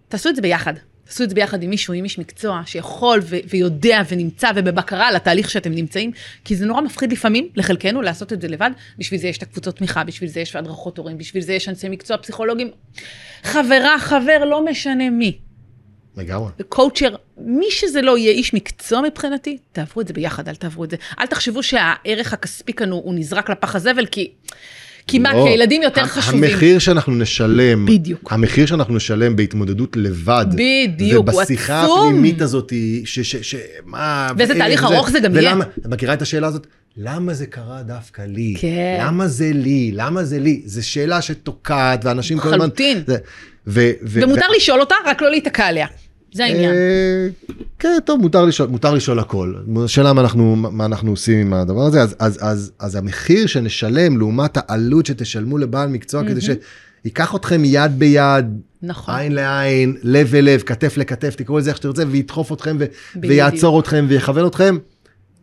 תעשו את זה ביחד. תעשו את זה ביחד עם מישהו, עם איש מקצוע, שיכול ו- ויודע ונמצא ובבקרה על התהליך שאתם נמצאים, כי זה נורא מפחיד לפעמים, לחלקנו, לעשות את זה לבד. בשביל זה יש את הקבוצות תמיכה, בשביל זה יש הדרכות הורים, בשביל זה יש אנשי מקצוע פסיכולוגים. חברה, חבר, לא משנה מי. לגמרי. קואוצ'ר, מי שזה לא יהיה איש מקצוע מבחינתי, תעברו את זה ביחד, אל תעברו את זה. אל תחשבו שהערך הכספי כאן הוא, הוא נזרק לפח הזבל, כי... כי מה, לא. כי הילדים יותר חשובים. המחיר שאנחנו נשלם, בדיוק. המחיר שאנחנו נשלם בהתמודדות לבד, בדיוק, הוא ובשיחה עצום. הפנימית הזאת, ש... ש, ש מה... ואיזה תהליך ארוך זה גם יהיה. ולמה, את מכירה את השאלה הזאת? למה זה קרה דווקא לי? כן. למה זה לי? למה זה לי? זו שאלה שתוקעת, ואנשים כל הזמן... ו, ומותר ו- לשאול אותה, רק לא להיתקע עליה. זה העניין. אה, כן, טוב, מותר לשאול, מותר לשאול הכל. השאלה מה אנחנו, מה אנחנו עושים עם הדבר הזה, אז, אז, אז, אז המחיר שנשלם לעומת העלות שתשלמו לבעל מקצוע כדי שייקח אתכם יד ביד, נכון. עין לעין, לב אל לב, כתף לכתף, תקראו לזה איך שתרצה, וידחוף אתכם ו-. ויעצור אתכם ויכוון אתכם,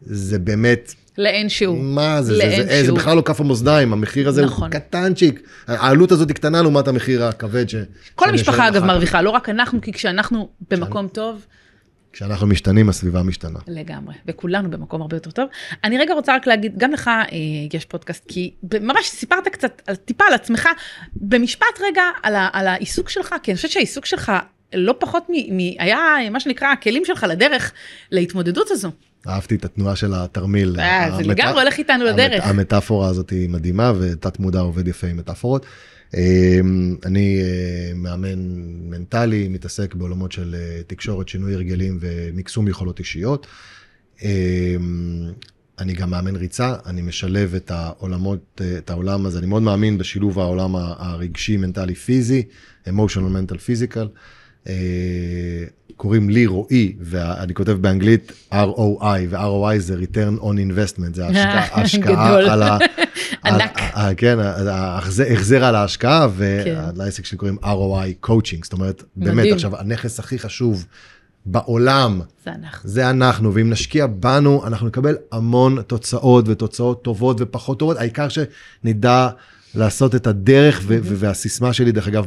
זה באמת, לאין שהוא. מה זה, זה, לאין זה, זה, זה שהוא. בכלל לא כף המאזניים, המחיר הזה נכון. הוא קטנצ'יק, העלות הזאת היא קטנה לעומת המחיר הכבד ש... כל המשפחה אגב כך. מרוויחה, לא רק אנחנו, כי כשאנחנו במקום טוב, כשאנחנו משתנים, הסביבה משתנה. לגמרי, וכולנו במקום הרבה יותר טוב. אני רגע רוצה רק להגיד, גם לך אה, יש פודקאסט, כי ממש סיפרת קצת, טיפה על עצמך, במשפט רגע על, ה, על העיסוק שלך, כי אני חושבת שהעיסוק שלך לא פחות מ... מ היה מה שנקרא הכלים שלך לדרך להתמודדות הזו. אהבתי את התנועה של התרמיל. אה, זה לגמרי הולך איתנו לדרך. המטאפורה הזאת היא מדהימה, ותת מודע עובד יפה עם מטאפורות. אמ, אני אה, מאמן מנטלי, מתעסק בעולמות של אה, תקשורת, שינוי הרגלים ומקסום יכולות אישיות. אמ, אני גם מאמן ריצה, אני משלב את העולמות, את העולם הזה, אני מאוד מאמין בשילוב העולם הרגשי, מנטלי, פיזי, emotional, mental, physical. אה, קוראים לי רועי, ואני כותב באנגלית ROI, ו-ROI זה return on investment, זה *laughs* השקעה. על ה... *laughs* ענק. ה- ה- כן, החזר על ההשקעה, כן. ולעסק שלי קוראים ROI coaching, זאת אומרת, באמת. עכשיו, הנכס הכי חשוב בעולם, זה אנחנו. זה אנחנו, ואם נשקיע בנו, אנחנו נקבל המון תוצאות ותוצאות טובות ופחות טובות, העיקר שנדע לעשות את הדרך, והסיסמה שלי, דרך אגב,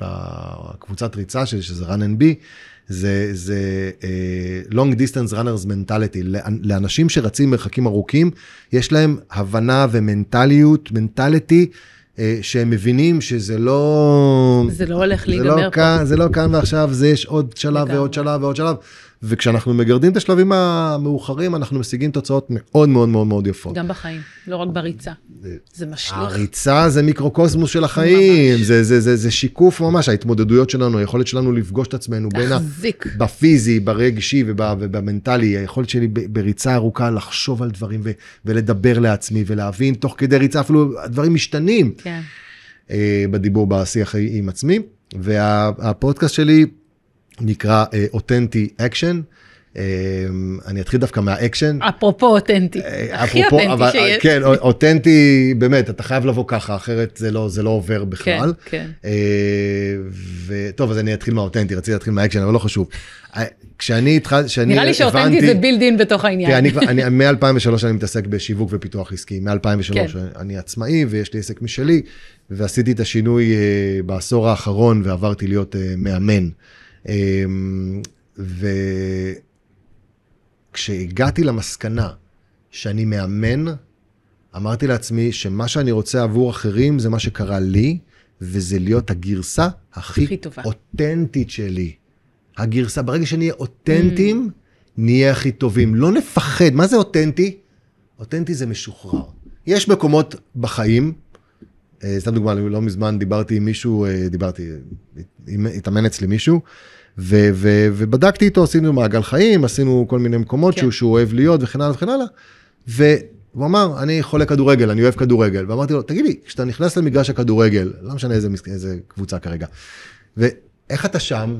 בקבוצת ריצה שלי, שזה run and be, זה, זה uh, long distance runners mentality, לאנ- לאנשים שרצים מרחקים ארוכים, יש להם הבנה ומנטליות, מנטליטי, uh, שהם מבינים שזה לא... זה לא הולך זה להיגמר לא פה. זה לא כאן ועכשיו, זה יש עוד שלב לגמרי. ועוד שלב ועוד שלב. וכשאנחנו מגרדים את השלבים המאוחרים, אנחנו משיגים תוצאות מאוד מאוד מאוד מאוד יפות. גם בחיים, לא רק בריצה. זה משליך. הריצה זה מיקרוקוסמוס של החיים, ממש. זה, זה, זה, זה שיקוף ממש, ההתמודדויות שלנו, היכולת שלנו לפגוש את עצמנו בין ה... להחזיק. בפיזי, ברגשי וב, ובמנטלי, היכולת שלי בריצה ארוכה לחשוב על דברים ו, ולדבר לעצמי ולהבין, תוך כדי ריצה אפילו הדברים משתנים. כן. אה, בדיבור בשיח עם עצמי, והפודקאסט שלי נקרא אותנטי אקשן. אני אתחיל דווקא מהאקשן. אפרופו אותנטי. אה, הכי אפרופו, אותנטי אבל, שיש. כן, אותנטי, באמת, אתה חייב לבוא ככה, אחרת זה לא, זה לא עובר בכלל. כן. אה, וטוב, אז אני אתחיל מהאותנטי, רציתי להתחיל מהאקשן, אבל לא חשוב. אה, כשאני התחלתי, כשאני נראה לי שאותנטי הבנתי- זה בילד אין בתוך העניין. תראה, אני כבר, אני, מ-2003 אני מתעסק בשיווק ופיתוח עסקי, מ-2003 כן. אני עצמאי ויש לי עסק משלי, ועשיתי את השינוי אה, בעשור האחרון ועברתי להיות אה, מאמן. אה, וכשהגעתי למסקנה שאני מאמן, אמרתי לעצמי שמה שאני רוצה עבור אחרים זה מה שקרה לי, וזה להיות הגרסה הכי, הכי טובה. אותנטית שלי. הגרסה, ברגע שנהיה אותנטיים, נהיה הכי טובים. לא נפחד, מה זה אותנטי? אותנטי זה משוחרר. יש מקומות בחיים, סתם דוגמה, לא מזמן דיברתי עם מישהו, אה, דיברתי, התאמן אצלי מישהו, ו- ו- ובדקתי איתו, עשינו מעגל חיים, עשינו כל מיני מקומות כן. שהוא, שהוא אוהב להיות וכן הלאה וכן הלאה. והוא אמר, אני חולה כדורגל, אני אוהב כדורגל. ואמרתי לו, תגיד לי, כשאתה נכנס למגרש הכדורגל, לא משנה איזה, איזה קבוצה כרגע, ואיך אתה שם?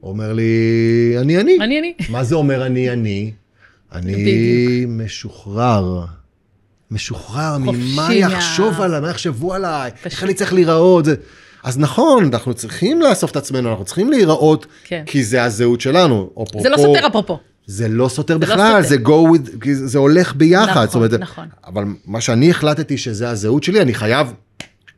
הוא אומר לי, אני אני. אני אני. מה זה אומר אני אני? אני. משוחרר. משוחרר ממה מה- יחשוב עליי, מה יחשבו עליי. איך אני צריך להיראות. אז נכון, אנחנו צריכים לאסוף את עצמנו, אנחנו צריכים להיראות, כן. כי זה הזהות שלנו. אפרופו, זה לא סותר אפרופו. זה לא סותר לא בכלל, סותר. זה go with, זה הולך ביחד. נכון, זאת אומרת, נכון. אבל מה שאני החלטתי שזה הזהות שלי, אני חייב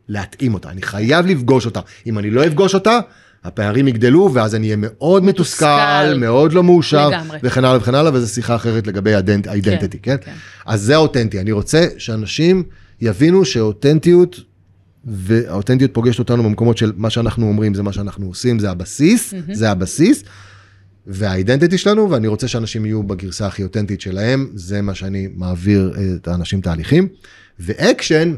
להתאים אותה, אני חייב לפגוש אותה. אם אני לא אפגוש אותה, הפערים יגדלו, ואז אני אהיה מאוד מתוסכל, מתוסכל. מאוד לא מאושר, לגמרי. וכן הלאה וכן הלאה, וזו שיחה אחרת לגבי ה identity, כן? כן. אז זה אותנטי. אני רוצה שאנשים יבינו שאותנטיות, והאותנטיות פוגשת אותנו במקומות של מה שאנחנו אומרים זה מה שאנחנו עושים, זה הבסיס, זה הבסיס. וה identity שלנו, ואני רוצה שאנשים יהיו בגרסה הכי אותנטית שלהם, זה מה שאני מעביר את האנשים תהליכים. ואקשן,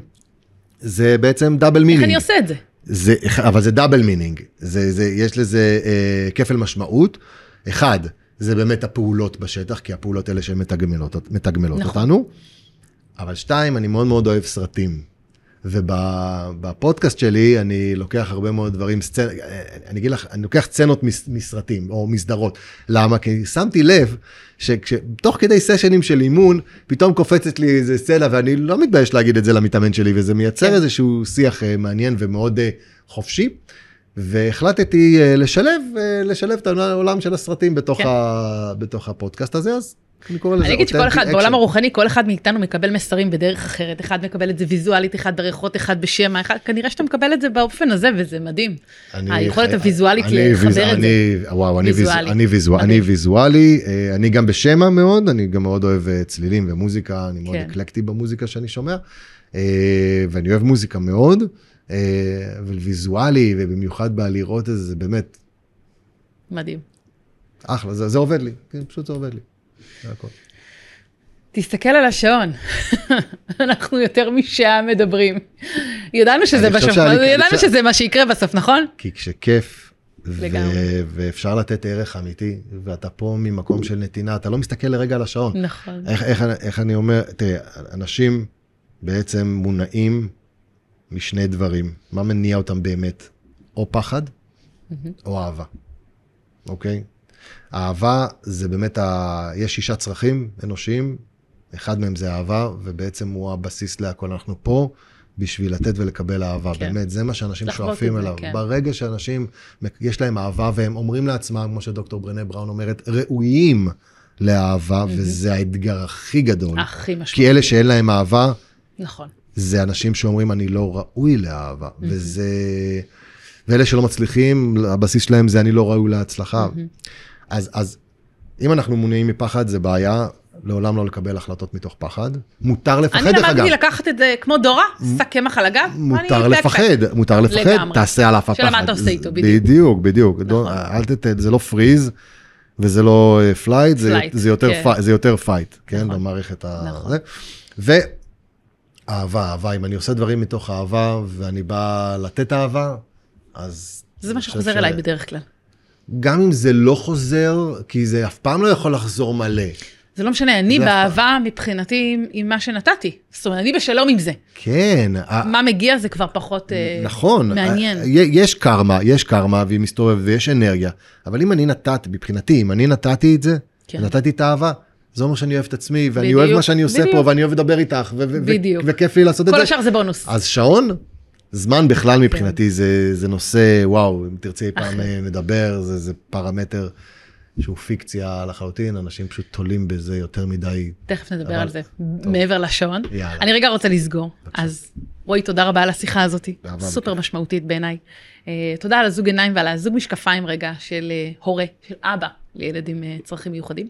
זה בעצם double meaning. איך אני עושה את זה? זה, אבל זה double meaning, זה, זה, יש לזה אה, כפל משמעות. אחד, זה באמת הפעולות בשטח, כי הפעולות האלה שהן מתגמלות, מתגמלות נכון. אותנו. אבל שתיים, אני מאוד מאוד אוהב סרטים. ובפודקאסט שלי אני לוקח הרבה מאוד דברים, סצנ... אני אגיד לך, אני לוקח סצנות מס- מסרטים או מסדרות. למה? כי שמתי לב שתוך כדי סשנים של אימון, פתאום קופצת לי איזה סצנה, ואני לא מתבייש להגיד את זה למתאמן שלי, וזה מייצר כן. איזשהו שיח אה, מעניין ומאוד אה, חופשי. והחלטתי אה, לשלב, לשלב את העולם של הסרטים בתוך, כן. ה... בתוך הפודקאסט הזה, אז אני קורא לזה אני אגיד שכל אחד. בעולם הרוחני, כל אחד מאיתנו מקבל מסרים בדרך אחרת. אחד מקבל את זה ויזואלית, אחד בריחות, אחד בשמע, אחד, כנראה שאתה מקבל את זה באופן הזה, וזה מדהים. אני- היכולת הוויזואלית אני לחבר ויז- את זה. אני, וואו, אני, ויזואלי. ויזואלי. אני, ויזואלי, אני. ויזואלי, אה, אני גם בשמע מאוד, אני גם מאוד אוהב אה, צלילים ומוזיקה, אני מאוד כן. אקלקטי במוזיקה שאני שומע, אה, ואני אוהב מוזיקה מאוד, אבל ויזואלי, ובמיוחד בלראות את זה, זה באמת מדהים. אחלה, זה, זה עובד לי, כן, פשוט זה עובד לי. זה הכל. תסתכל על השעון, *laughs* אנחנו יותר משעה מדברים. ידענו שזה אני ידענו שזה מה שיקרה בסוף, נכון? כי כשכיף, ו-. ואפשר לתת ערך אמיתי, ואתה פה ממקום של נתינה, אתה לא מסתכל לרגע על השעון. נכון. איך, איך, איך אני אומר, תראה, אנשים בעצם מונעים משני דברים. מה מניע אותם באמת? או פחד, או אהבה, אוקיי? אהבה זה באמת, ה... יש שישה צרכים אנושיים, אחד מהם זה אהבה, ובעצם הוא הבסיס להכל. אנחנו פה בשביל לתת ולקבל אהבה. כן. באמת, זה מה שאנשים שואפים אליו. כן. ברגע שאנשים, יש להם אהבה, והם אומרים לעצמם, כמו שדוקטור ברנה בראון אומרת, ראויים לאהבה, וזה האתגר הכי גדול. הכי משמעותי. כי אלה שאין להם אהבה, נכון. זה אנשים שאומרים, אני לא ראוי לאהבה. וזה... ואלה שלא מצליחים, הבסיס שלהם זה אני לא ראוי להצלחה. אז, אז אם אנחנו מונעים מפחד, זה בעיה. לעולם לא לקבל החלטות מתוך פחד. מותר לפחד, אני דרך אגב. למדתי לקחת את זה כמו דורה, שק קמח על הגב, מותר. לפחד, מותר לפחד. תעשה על אף הפחד. שאלה מה אתה עושה איתו, בדיוק. בדיוק, בדיוק. נכון. אל תת... זה לא פריז, וזה לא flight, זה, Flight, זה, יותר כן. זה יותר fight, כן, נכון. במערכת ה... נכון. ואהבה, אהבה, אם אני עושה דברים מתוך אהבה, ואני בא לתת אהבה, אז... זה מה אני שחוזר אליי בדרך כלל. גם אם זה לא חוזר, כי זה אף פעם לא יכול לחזור מלא. זה לא משנה, אני. באהבה מבחינתי עם- עם מה שנתתי. זאת אומרת, אני בשלום עם זה. כן. ה- מה מגיע זה כבר פחות אה, נכון, מעניין. ה- יש קרמה, יש קרמה והיא מסתובבת ויש אנרגיה, אבל אם אני נתתי, מבחינתי, אם אני נתתי את זה, כן. נתתי את האהבה, זה אומר שאני אוהב את עצמי, ואני בדיוק, אוהב מה שאני עושה פה, בדיוק. ואני אוהב לדבר איתך, ו- ו- בדיוק. וכיף לי לעשות את כל זה. השאר זה בונוס. אז שעון, זמן בכלל כן. מבחינתי זה, זה נושא, וואו, אם תרצי אי פעם אה, נדבר, זה, זה פרמטר שהוא פיקציה לחלוטין, אנשים פשוט תולים בזה יותר מדי. תכף נדבר אבל- על זה, מעבר לשעון. יאללה. אני רגע רוצה לסגור. אז רועי, תודה רבה על השיחה הזאת, סופר בכיף. משמעותית בעיניי. אה, תודה על הזוג עיניים ועל הזוג משקפיים רגע של אה, הורה, של אבא לילד עם אה, צרכים מיוחדים.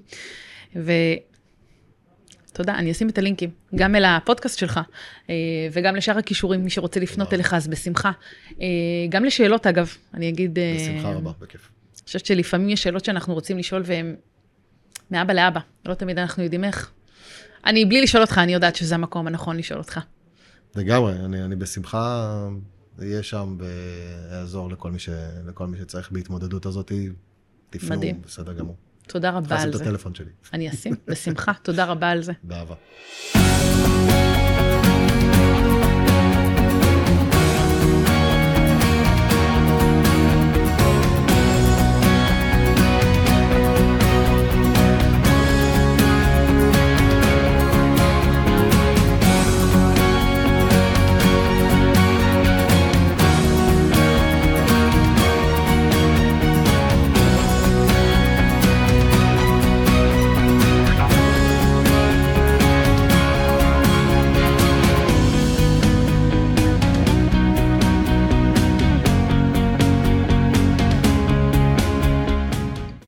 ותודה, אני אשים את הלינקים, גם אל הפודקאסט שלך, אה, וגם לשאר הכישורים, מי שרוצה לפנות אליך, אז בשמחה. אה, גם לשאלות, אגב, אני אגיד... אה, בשמחה רבה, בכיף. אני חושבת שלפעמים יש שאלות שאנחנו רוצים לשאול והן מאבא לאבא, לא תמיד אנחנו יודעים איך. אני, בלי לשאול אותך, אני יודעת שזה המקום הנכון לשאול אותך. לגמרי, אני, אני בשמחה אהיה שם ואעזור לכל מי, ש, לכל מי שצריך בהתמודדות הזאת. תפנו, מדהים. בסדר גמור. תודה רבה על את זה. הטלפון שלי, אני אשים, בשמחה, תודה רבה על זה. באהבה.